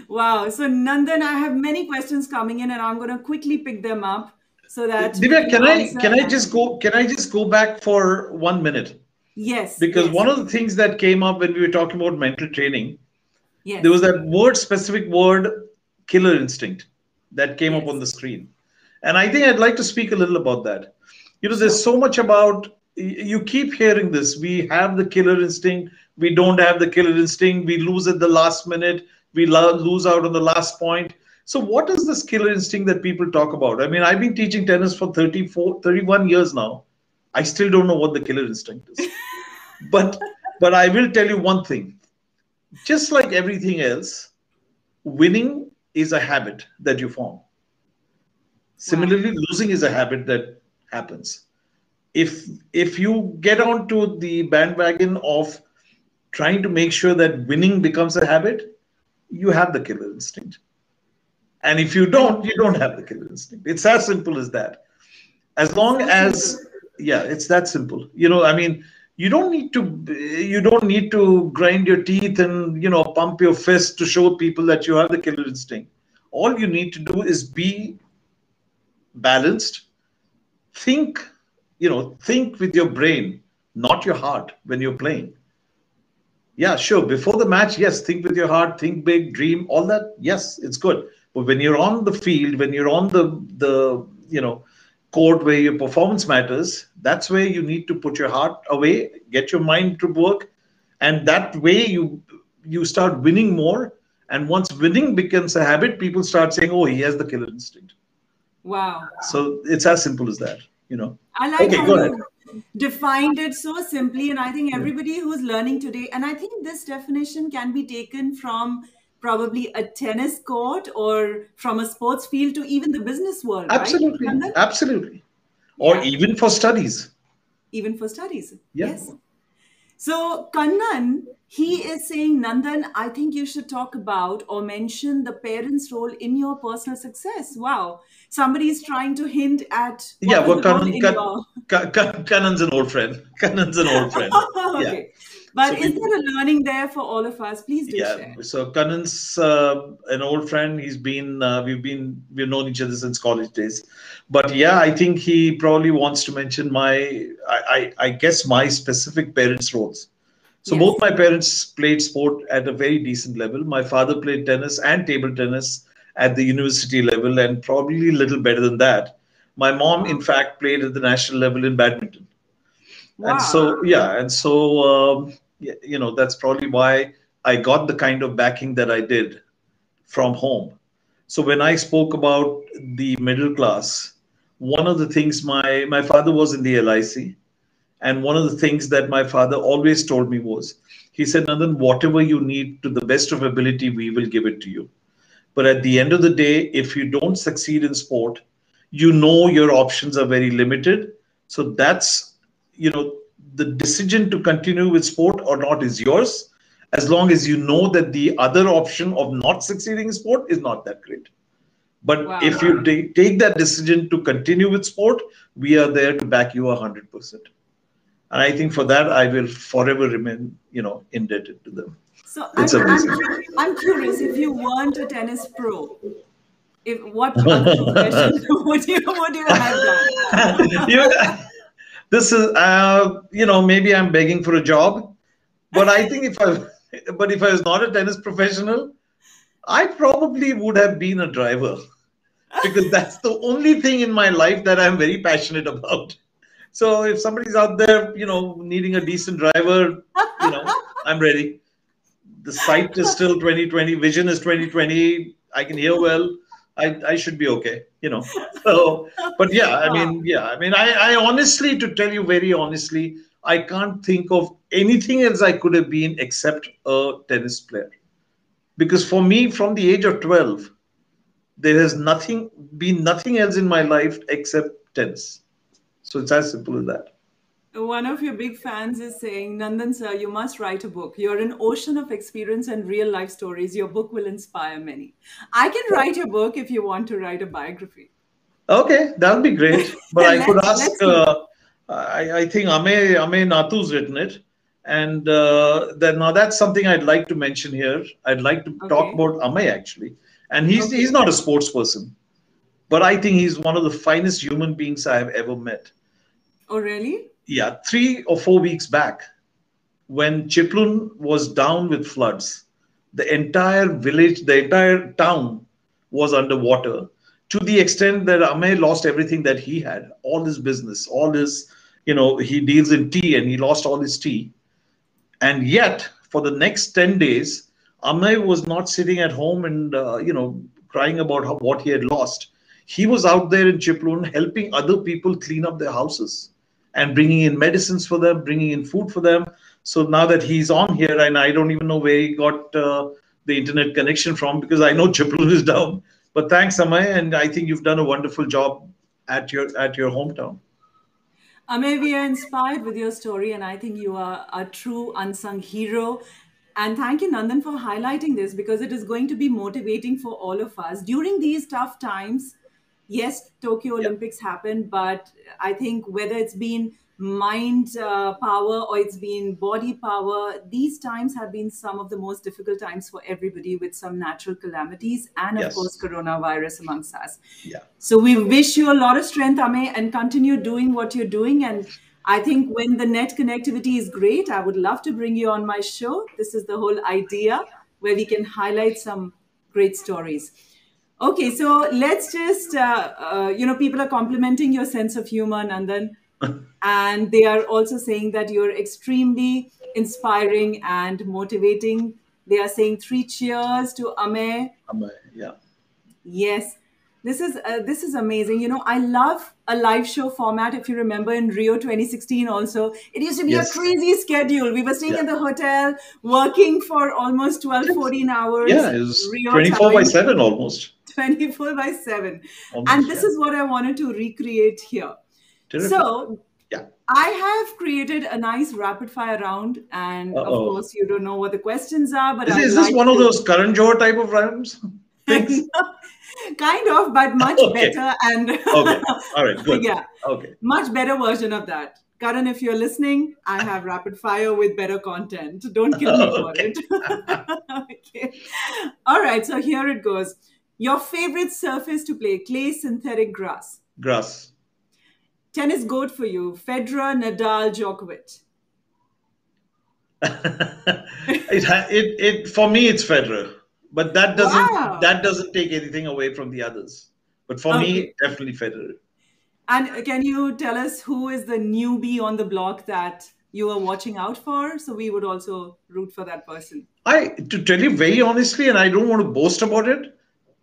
Wow. So, Nandan, I have many questions coming in, and I'm going to quickly pick them up so that. Divya, can I can I just go? Can I just go back for one minute? Yes. Because yes. one of the things that came up when we were talking about mental training, yes. there was that word, specific word, killer instinct, that came yes. up on the screen and I think I'd like to speak a little about that. You know, there's so much about, you keep hearing this. We have the killer instinct. We don't have the killer instinct. We lose at the last minute. We lose out on the last point. So, what is this killer instinct that people talk about? I mean, I've been teaching tennis for 34, 31 years now. I still don't know what the killer instinct is. but, but I will tell you one thing. Just like everything else, winning is a habit that you form Similarly, losing is a habit that happens. If if you get onto the bandwagon of trying to make sure that winning becomes a habit, you have the killer instinct. And if you don't, you don't have the killer instinct. It's as simple as that. As long as yeah, it's that simple. You know, I mean, you don't need to you don't need to grind your teeth and you know pump your fist to show people that you have the killer instinct. All you need to do is be balanced. Think you know think with your brain not your heart when you're playing. Yeah sure before the match yes think with your heart think big dream all that yes it's good. But when you're on the field when you're on the the you know court where your performance matters that's where you need to put your heart away get your mind to work and that way you you start winning more. And once winning becomes a habit people start saying oh he has the killer instinct Wow. So it's as simple as that, you know. I like okay, how you defined it so simply. And I think everybody yeah. who's learning today, and I think this definition can be taken from probably a tennis court or from a sports field to even the business world. Absolutely. Right? Absolutely. Or yeah. even for studies. Even for studies. Yeah. Yes. So, Kannan, he is saying, Nandan, I think you should talk about or mention the parents' role in your personal success. Wow. Somebody is trying to hint at. Yeah, well, Kannan, Kan, Kannan's an old friend. Kannan's an old friend. okay. Yeah. But so is we, there a learning there for all of us? Please do yeah, share. So Kannan's uh, an old friend. He's been uh, we've been we've known each other since college days. But yeah, I think he probably wants to mention my I I, I guess my specific parents' roles. So yes. both my parents played sport at a very decent level. My father played tennis and table tennis at the university level, and probably a little better than that. My mom, in fact, played at the national level in badminton. Wow. And so, yeah, and so, um, you know, that's probably why I got the kind of backing that I did from home. So when I spoke about the middle class, one of the things my my father was in the LIC, and one of the things that my father always told me was, he said, Nandan, whatever you need to the best of ability, we will give it to you. But at the end of the day, if you don't succeed in sport, you know your options are very limited. So that's you know the decision to continue with sport or not is yours as long as you know that the other option of not succeeding in sport is not that great but wow. if you take that decision to continue with sport we are there to back you 100% and i think for that i will forever remain you know indebted to them so I'm, I'm, I'm, curious if you weren't a tennis pro if what profession would you would you have done? you, this is uh, you know maybe I'm begging for a job, but I think if I but if I was not a tennis professional, I probably would have been a driver because that's the only thing in my life that I'm very passionate about. So if somebody's out there, you know, needing a decent driver, you know, I'm ready. The sight is still 2020, vision is 2020. I can hear well. I, I should be okay, you know. So, but yeah, I mean, yeah, I mean, I, I honestly, to tell you very honestly, I can't think of anything else I could have been except a tennis player. Because for me, from the age of 12, there has nothing been nothing else in my life except tennis. So it's as simple as that. One of your big fans is saying, Nandan sir, you must write a book. You're an ocean of experience and real life stories. Your book will inspire many. I can write your book if you want to write a biography. Okay, that would be great. But I could ask, uh, I, I, think Ame, Ame Nathu's written it. And uh, then now that's something I'd like to mention here. I'd like to okay. talk about Ame actually. And he's, okay. he's not a sports person, but I think he's one of the finest human beings I have ever met. Oh, really? yeah, three or four weeks back, when Chiplun was down with floods, the entire village, the entire town was underwater to the extent that Ame lost everything that he had, all his business, all his, you know, he deals in tea and he lost all his tea. And yet, for the next 10 days, Ame was not sitting at home and, uh, you know, crying about how, what he had lost. He was out there in Chiplun helping other people clean up their houses and bringing in medicines for them, bringing in food for them. So now that he's on here, and I don't even know where he got uh, the internet connection from because I know Chiplun is down. But thanks, Amay, and I think you've done a wonderful job at your at your hometown. Amay, we are inspired with your story, and I think you are a true unsung hero. And thank you, Nandan, for highlighting this because it is going to be motivating for all of us during these tough times yes, Tokyo Olympics happened, but I think whether it's been mind uh, power or it's been body power, these times have been some of the most difficult times for everybody with some natural calamities and, of yes. course, coronavirus amongst us. Yeah. So we wish you a lot of strength, Ame, and continue doing what you're doing. And I think when the net connectivity is great, I would love to bring you on my show. This is the whole idea where we can highlight some great stories. Okay, so let's just, uh, uh, you know, people are complimenting your sense of humor, Nandan. and they are also saying that you're extremely inspiring and motivating. They are saying three cheers to Ame. Ame, yeah. Yes. This is uh, this is amazing. You know, I love a live show format. If you remember in Rio 2016, also it used to be yes. a crazy schedule. We were staying yeah. in the hotel, working for almost 12, 14 hours. Yeah, it was Rio 24 time. by 7 almost. 24 by 7. Almost, and this yeah. is what I wanted to recreate here. Terrific. So, yeah. I have created a nice rapid fire round, and Uh-oh. of course, you don't know what the questions are. But is, is this like one to... of those Karan Johar type of rounds? kind of, but much okay. better and okay, all right, good. Yeah, okay, much better version of that. Karan, if you're listening, I have rapid fire with better content. Don't kill me for it. okay. All right, so here it goes. Your favorite surface to play: clay, synthetic, grass. Grass. Tennis goat for you: Federer, Nadal, Djokovic. it, it, it for me it's Federer but that doesn't wow. that doesn't take anything away from the others. But for okay. me, definitely Federer. And can you tell us who is the newbie on the block that you are watching out for? So we would also root for that person. I to tell you very honestly, and I don't want to boast about it,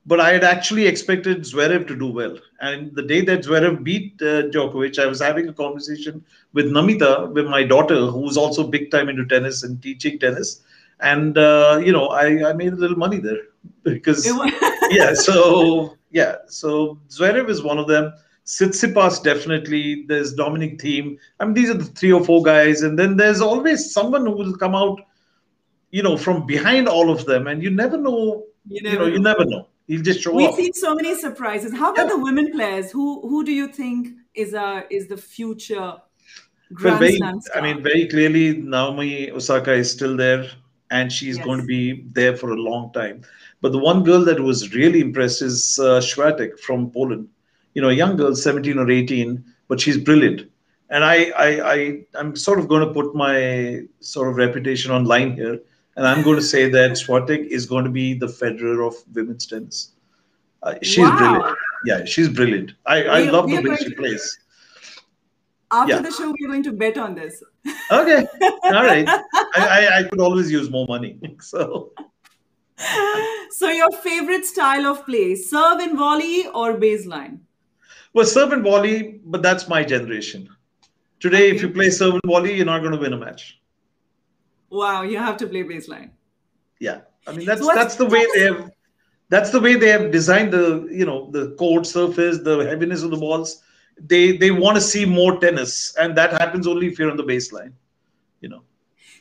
but I had actually expected Zverev to do well. And the day that Zverev beat uh, Djokovic, I was having a conversation with Namita, with my daughter, who's also big time into tennis and teaching tennis. And uh, you know I, I made a little money there because yeah so yeah so Zverev is one of them. Tsitsipas definitely. There's Dominic Thiem. I mean these are the three or four guys. And then there's always someone who will come out you know from behind all of them. And you never know you, never you know, know, you never know he'll just show We've up. We've seen so many surprises how about yeah. the women players who who do you think is a is the future Grand well, very, I mean, very clearly, Naomi Osaka is still there and she's Yes. going to be there for a long time. But the one girl that was really impressed is uh, from Poland. You know, a young girl, 17 or 18, but she's brilliant. And I, I, I, I'm sort of going to put my sort of reputation on line here, and I'm going to say that Swiatek is going to be the Federer of women's tennis. Uh, she's Wow. brilliant. Yeah, she's brilliant. I, I We- love we the way she to- plays. After Yeah. the show, we're going to bet on this. Okay, all right. I, I, I could always use more money. So so, your favorite style of play, serve and volley or baseline? well, serve and volley, but that's my generation. Today, if you play serve and volley, you're not going to win a match. Wow, you have to play baseline. Yeah, I mean that's So that's the way they have. That's the way they have designed the you know the court surface, the heaviness of the balls. They they want to see more tennis, and that happens only if you're on the baseline. You know.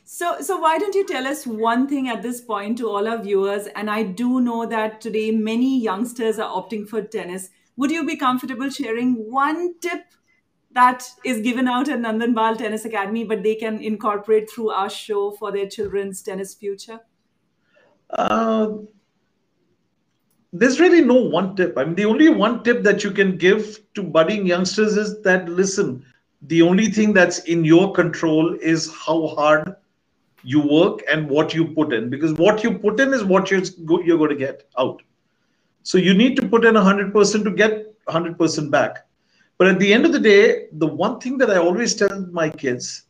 So, so why don't you tell us one thing at this point to all our viewers? And I do know that today many youngsters are opting for tennis. Would you be comfortable sharing one tip that is given out at Nandan Bal Tennis Academy, but they can incorporate through our show for their children's tennis future? Uh, there's really no one tip. I mean, the only one tip that you can give to budding youngsters is that listen, the only thing that's in your control is how hard you work and what you put in, because what you put in is what you're you're going to get out. So you need to put in 100% to get 100% back. But at the end of the day, the one thing that I always tell my kids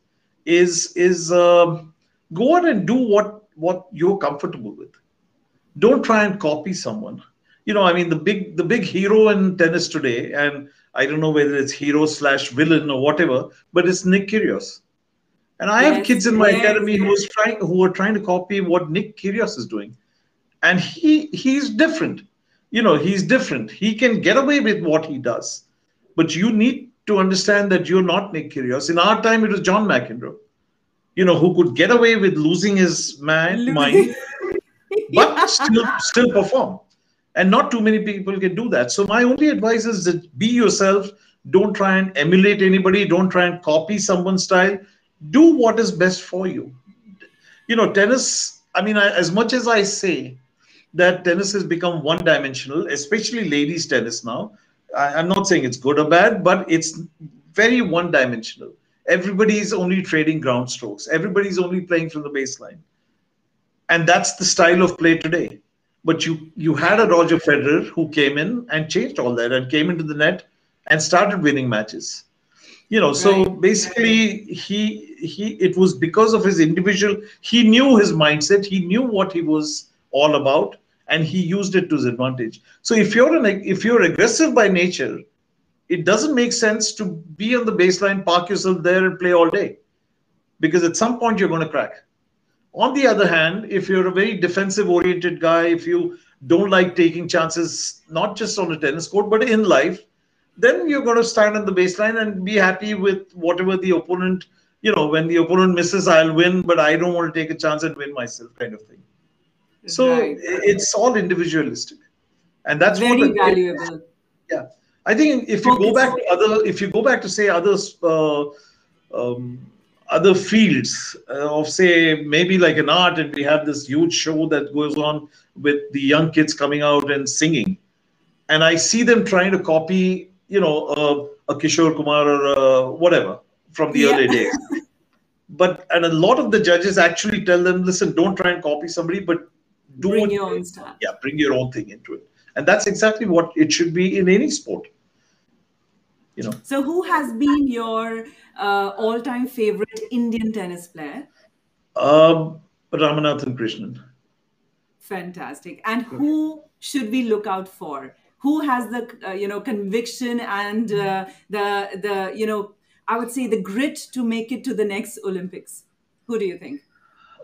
is is um, go out and do what what you're comfortable with. Don't try and copy someone. You know i mean the big the big hero in tennis today and i don't know whether it's hero slash villain or whatever but it's nick kyrgios. And i have kids in my yes, academy who yes. trying who are trying to copy what nick kyrgios is doing. And he he's different. You know he's different. He can get away with what he does but you need to understand that you're not nick kyrgios. In our time it was john mcenroe. You know who could get away with losing his man, mind but still still perform. And not too many people can do that. So my only advice is that be yourself. Don't try and emulate anybody. Don't try and copy someone's style. Do what is best for you. You know tennis i mean I, as much as i say that tennis has become one dimensional especially ladies tennis now I, i'm not saying it's good or bad but it's very one dimensional everybody is only trading ground strokes everybody's only playing from the baseline and that's the style of play today. But you you had a Roger Federer who came in and changed all that and came into the net and started winning matches. You know, so Right. basically he he it was because of his individual. He knew his mindset. He knew what he was all about, and he used it to his advantage. So if you're an if you're aggressive by nature, it doesn't make sense to be on the baseline, park yourself there, and play all day, because at some point you're going to crack. On the other hand, if you're a very defensive oriented guy, if you don't like taking chances, not just on a tennis court, but in life, then you're going to stand on the baseline and be happy with whatever the opponent, you know, when the opponent misses, I'll win, but I don't want to take a chance and win myself, kind of thing. So Right. it's all individualistic. And that's very what the- valuable. yeah i think if you go back to other if you go back to say others uh, um, other fields uh, of say maybe like an art and we have this huge show that goes on with the young kids coming out and singing and i see them trying to copy you know uh, a kishore kumar or uh, whatever from the Yeah. early days but and a lot of the judges actually tell them listen don't try and copy somebody but do Bring your own style. yeah bring your own thing into it and that's exactly what it should be in any sport you know So, who has been your uh, all-time favorite Indian tennis player? um ramanathan krishnan Fantastic. And who should we look out for? Who has the uh, you know conviction and uh, the the you know I would say the grit to make it to the next Olympics? Who do you think?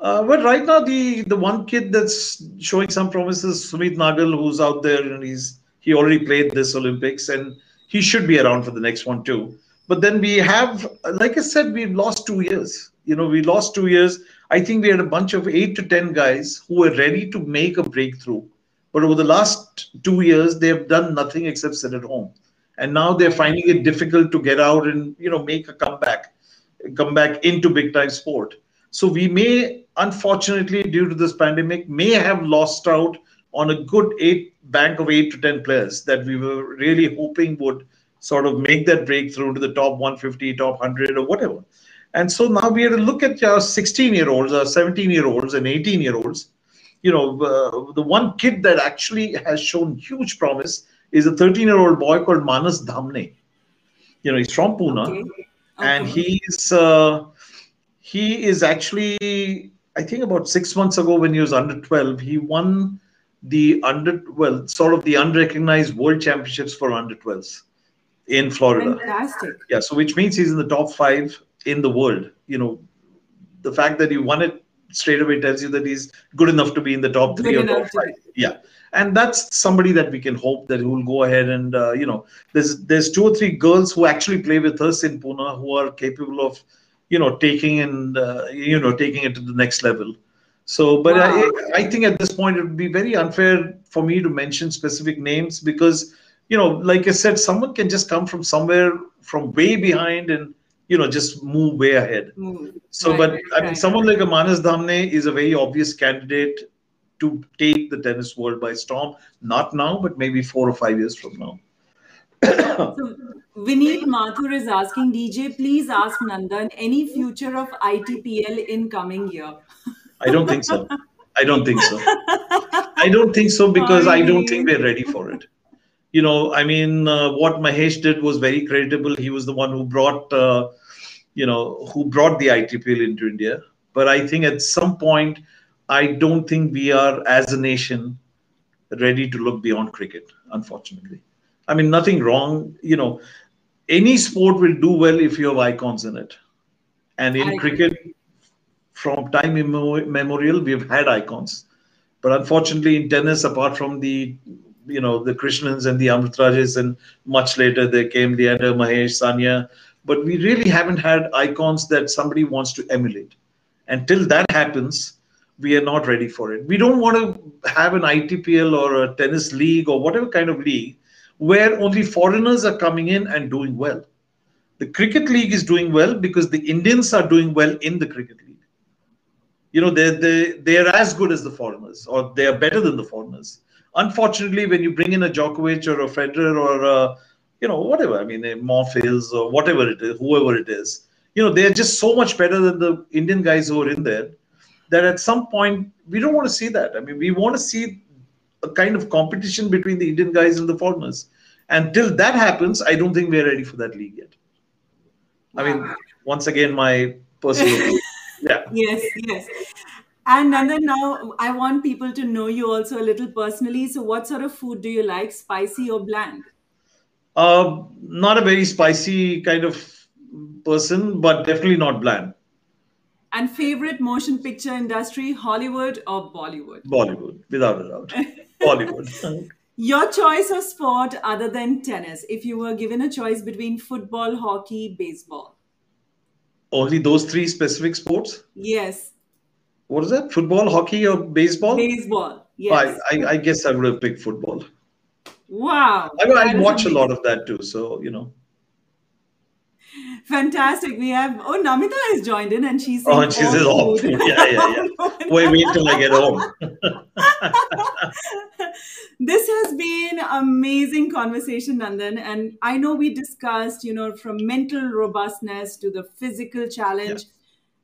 Uh, but right now the the one kid that's showing some promises sumit nagal who's out there and he's he already played this olympics and he should be around for the next one too. But then we have like i said we've lost two years. You know we lost two years. I think we had a bunch of eight to ten guys who were ready to make a breakthrough. But over the last two years they have done nothing except sit at home. And now they're finding it difficult to get out and you know make a comeback come back into big time sport So we may, unfortunately, due to this pandemic, may have lost out on a good eight bank of eight to ten players that we were really hoping would sort of make that breakthrough to the top 150, top 100, or whatever. And so now we have to look at our 16 year olds, our 17 year olds, and 18 year olds. You know, uh, the one kid that actually has shown huge promise is a 13 year old boy called Manas Dhamne. You know, he's from Pune, okay. Okay. and he's uh, he is actually, I think, about six months ago when he was under 12, he won the under well, sort of the unrecognized world championships for under 12s in Florida. Fantastic. Yeah, so which means he's in the top five in the world. You know, the fact that he won it straight away tells you that he's good enough to be in the top three good or top five. Yeah, and that's somebody that we can hope that he will go ahead and uh, you know, there's there's two or three girls who actually play with us in Pune who are capable of, you know, taking and uh, you know taking it to the next level. So, but wow. I, I think at this point it would be very unfair for me to mention specific names because you know, like I said, someone can just come from somewhere from way behind and you know just move way ahead. So, right, but right, I mean, someone like a Manas Dhamne is a very obvious candidate to take the tennis world by storm. Not now, but maybe four or five years from now. so, Vineet Mathur is asking DJ, please ask Nandan any future of ITPL in coming year. I don't think so. I don't think so. I don't think so because I don't think we're ready for it you know, I mean, uh, what Mahesh did was very creditable. He was the one who brought, uh, you know, who brought the ITPL into India. But I think at some point, I don't think we are, as a nation, ready to look beyond cricket. Unfortunately, I mean, nothing wrong. You know, any sport will do well if you have icons in it, and in cricket, from time immemorial, we've had icons. But unfortunately, in tennis, apart from the you know the Krishnans and the Amritrajes, and much later they came the other Mahesh, Sania. But we really haven't had icons that somebody wants to emulate. Until that happens, we are not ready for it. We don't want to have an ITPL or a tennis league or whatever kind of league where only foreigners are coming in and doing well. The cricket league is doing well because the Indians are doing well in the cricket league. You know, they're, they, they're as good as the foreigners or they're better than the foreigners unfortunately, when you bring in a Djokovic or a Federer or a, you know, whatever, I mean, a Monfils or whatever it is, whoever it is, you know, they're just so much better than the Indian guys who are in there that at some point we don't want to see that. I mean, we want to see a kind of competition between the Indian guys and the foreigners. Until that happens, I don't think we're ready for that league yet. I mean, once again, my personal. yeah. Yes, yes. And Nandan, now I want people to know you also a little personally. So, what sort of food do you like, spicy or bland? Uh, not a very spicy kind of person, but definitely not bland. And favorite motion picture industry, Hollywood or Bollywood? Bollywood, without a doubt. Bollywood. Your choice of sport other than tennis, if you were given a choice between football, hockey, baseball? Only those three specific sports? Yes what is that? Football, hockey, or baseball? Baseball. Yes. I, I, I guess I would have picked football. Wow. I, mean, I watch amazing. a lot of that too. So, you know. Fantastic. We have oh Namita has joined in and she's saying, Oh, and she says all food. Yeah, yeah, yeah. wait, wait till I get home. this has been amazing conversation, Nandan. And I know we discussed, you know, from mental robustness to the physical challenge.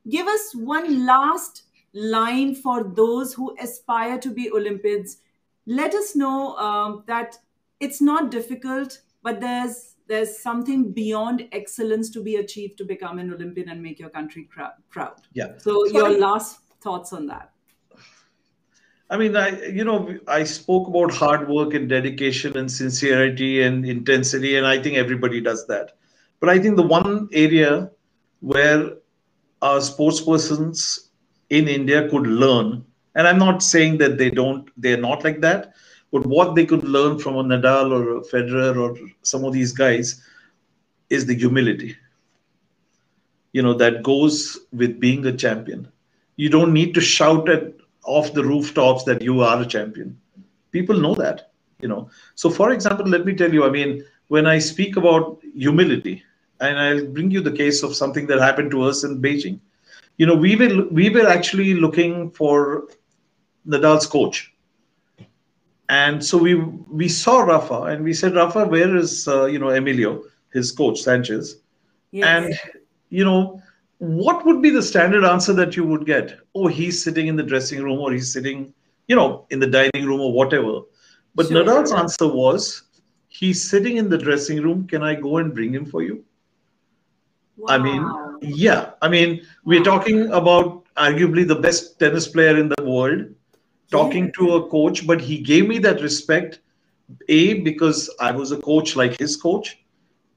Yeah. Give us one last line for those who aspire to be Olympians. Let us know um, that it's not difficult, but there's there's something beyond excellence to be achieved to become an Olympian and make your country proud. Yeah. So, so your I, last thoughts on that? I mean, I you know I spoke about hard work and dedication and sincerity and intensity, and I think everybody does that. But I think the one area where our sports persons in India could learn, and I'm not saying that they don't, they're not like that, but what they could learn from a Nadal or a Federer or some of these guys is the humility. You know, that goes with being a champion. You don't need to shout at off the rooftops that you are a champion. People know that, you know. So, for example, let me tell you, I mean, when I speak about humility, and I'll bring you the case of something that happened to us in Beijing you know, we were we were actually looking for Nadal's coach, and so we we saw Rafa and we said, Rafa, where is uh, you know Emilio, his coach Sanchez, yes. and you know what would be the standard answer that you would get? Oh, he's sitting in the dressing room or he's sitting, you know, in the dining room or whatever. But sure. Nadal's answer was, he's sitting in the dressing room. Can I go and bring him for you? Wow. I mean, yeah. I mean, we're talking about arguably the best tennis player in the world, talking to a coach, but he gave me that respect. A, because I was a coach like his coach,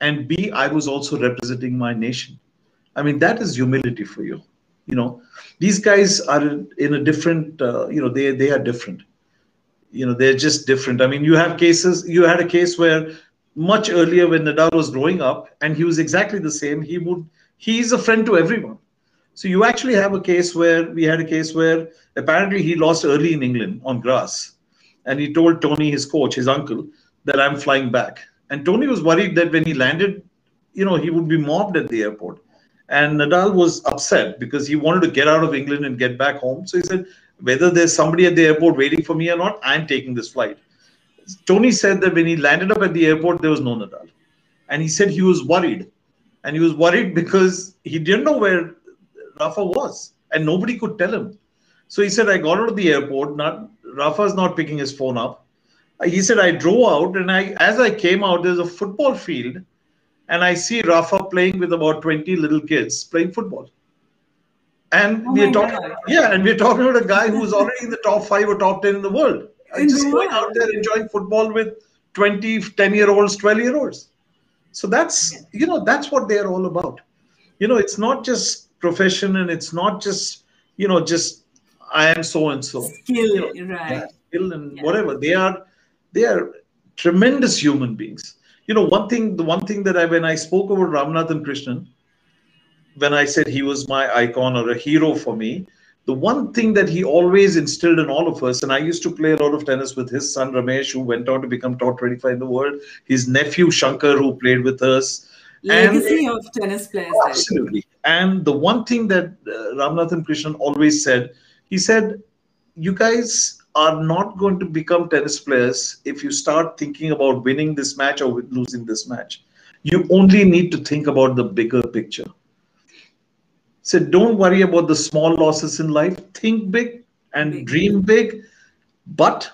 and B, I was also representing my nation. I mean, that is humility for you. You know, these guys are in a different, uh, you know, they, they are different. You know, they're just different. I mean, you have cases, you had a case where much earlier when Nadal was growing up and he was exactly the same, he would, he's a friend to everyone. So you actually have a case where we had a case where apparently he lost early in England on grass. And he told Toni, his coach, his uncle, that I'm flying back. And Toni was worried that when he landed, you know, he would be mobbed at the airport. And Nadal was upset because he wanted to get out of England and get back home. So he said, whether there's somebody at the airport waiting for me or not, I'm taking this flight. Toni said that when he landed up at the airport, there was no Nadal. And he said he was worried. And he was worried because he didn't know where Rafa was. And nobody could tell him. So he said, I got out of the airport. Not Rafa's not picking his phone up. He said, I drove out and I as I came out, there's a football field and I see Rafa playing with about 20 little kids playing football. And oh we're talking, God. yeah, and we're talking about a guy who's already in the top five or top 10 in the world. In just the going world. out there enjoying football with 20, 10 year olds, 12 year olds. So that's, you know, that's what they're all about. You know, it's not just profession and it's not just, you know, just I am so and so. Skill, you know, right. skill and yeah. whatever. They are, they are tremendous human beings you know one thing the one thing that i when i spoke about ramanathan krishnan when i said he was my icon or a hero for me the one thing that he always instilled in all of us and i used to play a lot of tennis with his son ramesh who went on to become top 25 in the world his nephew shankar who played with us legacy and, of tennis players absolutely and the one thing that uh, ramanathan krishnan always said he said you guys are not going to become tennis players if you start thinking about winning this match or losing this match. You only need to think about the bigger picture. So don't worry about the small losses in life. Think big and big. dream big, but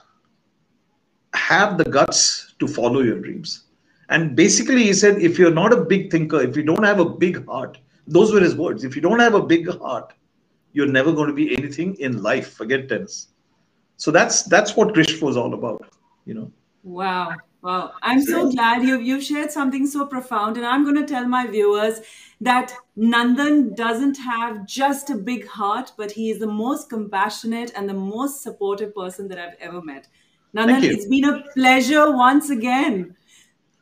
have the guts to follow your dreams. And basically, he said, if you're not a big thinker, if you don't have a big heart, those were his words. If you don't have a big heart, you're never going to be anything in life. Forget tennis so that's that's what Krishnan was all about, you know. Wow. Wow. I'm so glad you've, you've shared something so profound. And I'm going to tell my viewers that Nandan doesn't have just a big heart, but he is the most compassionate and the most supportive person that I've ever met. Nandan, it's been a pleasure once again.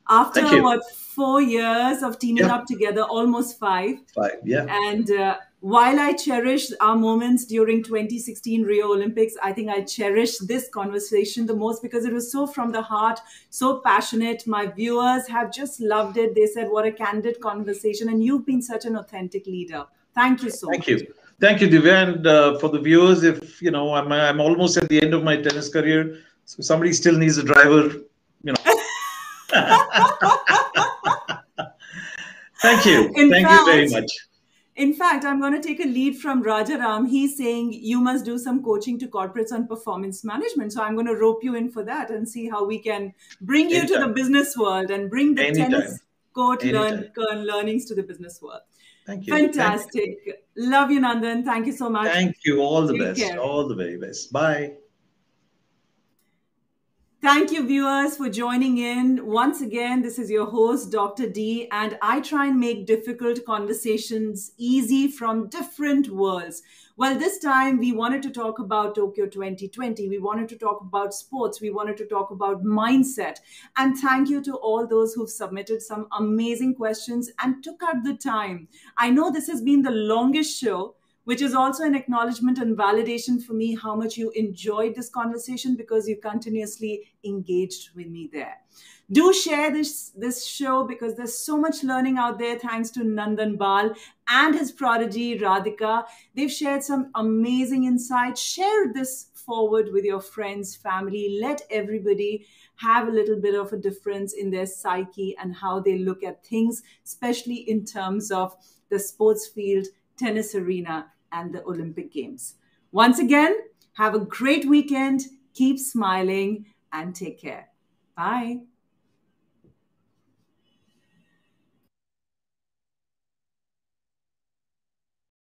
After what, four years of teaming yeah. up together, almost five. Five, yeah. And uh, while I cherish our moments during 2016 Rio Olympics, I think I cherish this conversation the most because it was so from the heart, so passionate. My viewers have just loved it. They said, What a candid conversation. And you've been such an authentic leader. Thank you so Thank much. you. Thank you, Divya. And uh, for the viewers, if you know, I'm, I'm almost at the end of my tennis career. So somebody still needs a driver, you know. Thank you. In Thank fact, you very much. In fact, I'm going to take a lead from Rajaram. He's saying you must do some coaching to corporates on performance management. So I'm going to rope you in for that and see how we can bring you Anytime. to the business world and bring the Anytime. tennis court learn, learnings to the business world. Thank you. Fantastic. Thank you. Love you, Nandan. Thank you so much. Thank you. All the Take best. Care. All the very best. Bye. Thank you, viewers, for joining in. Once again, this is your host, Dr. Dee, and I try and make difficult conversations easy from different worlds. Well, this time we wanted to talk about Tokyo 2020. We wanted to talk about sports. We wanted to talk about mindset. And thank you to all those who've submitted some amazing questions and took out the time. I know this has been the longest show which is also an acknowledgement and validation for me how much you enjoyed this conversation because you continuously engaged with me there. Do share this, this show because there's so much learning out there thanks to Nandan Bal and his prodigy Radhika. They've shared some amazing insights. Share this forward with your friends, family. Let everybody have a little bit of a difference in their psyche and how they look at things, especially in terms of the sports field, tennis arena, and the Olympic Games. Once again, have a great weekend, keep smiling, and take care. Bye.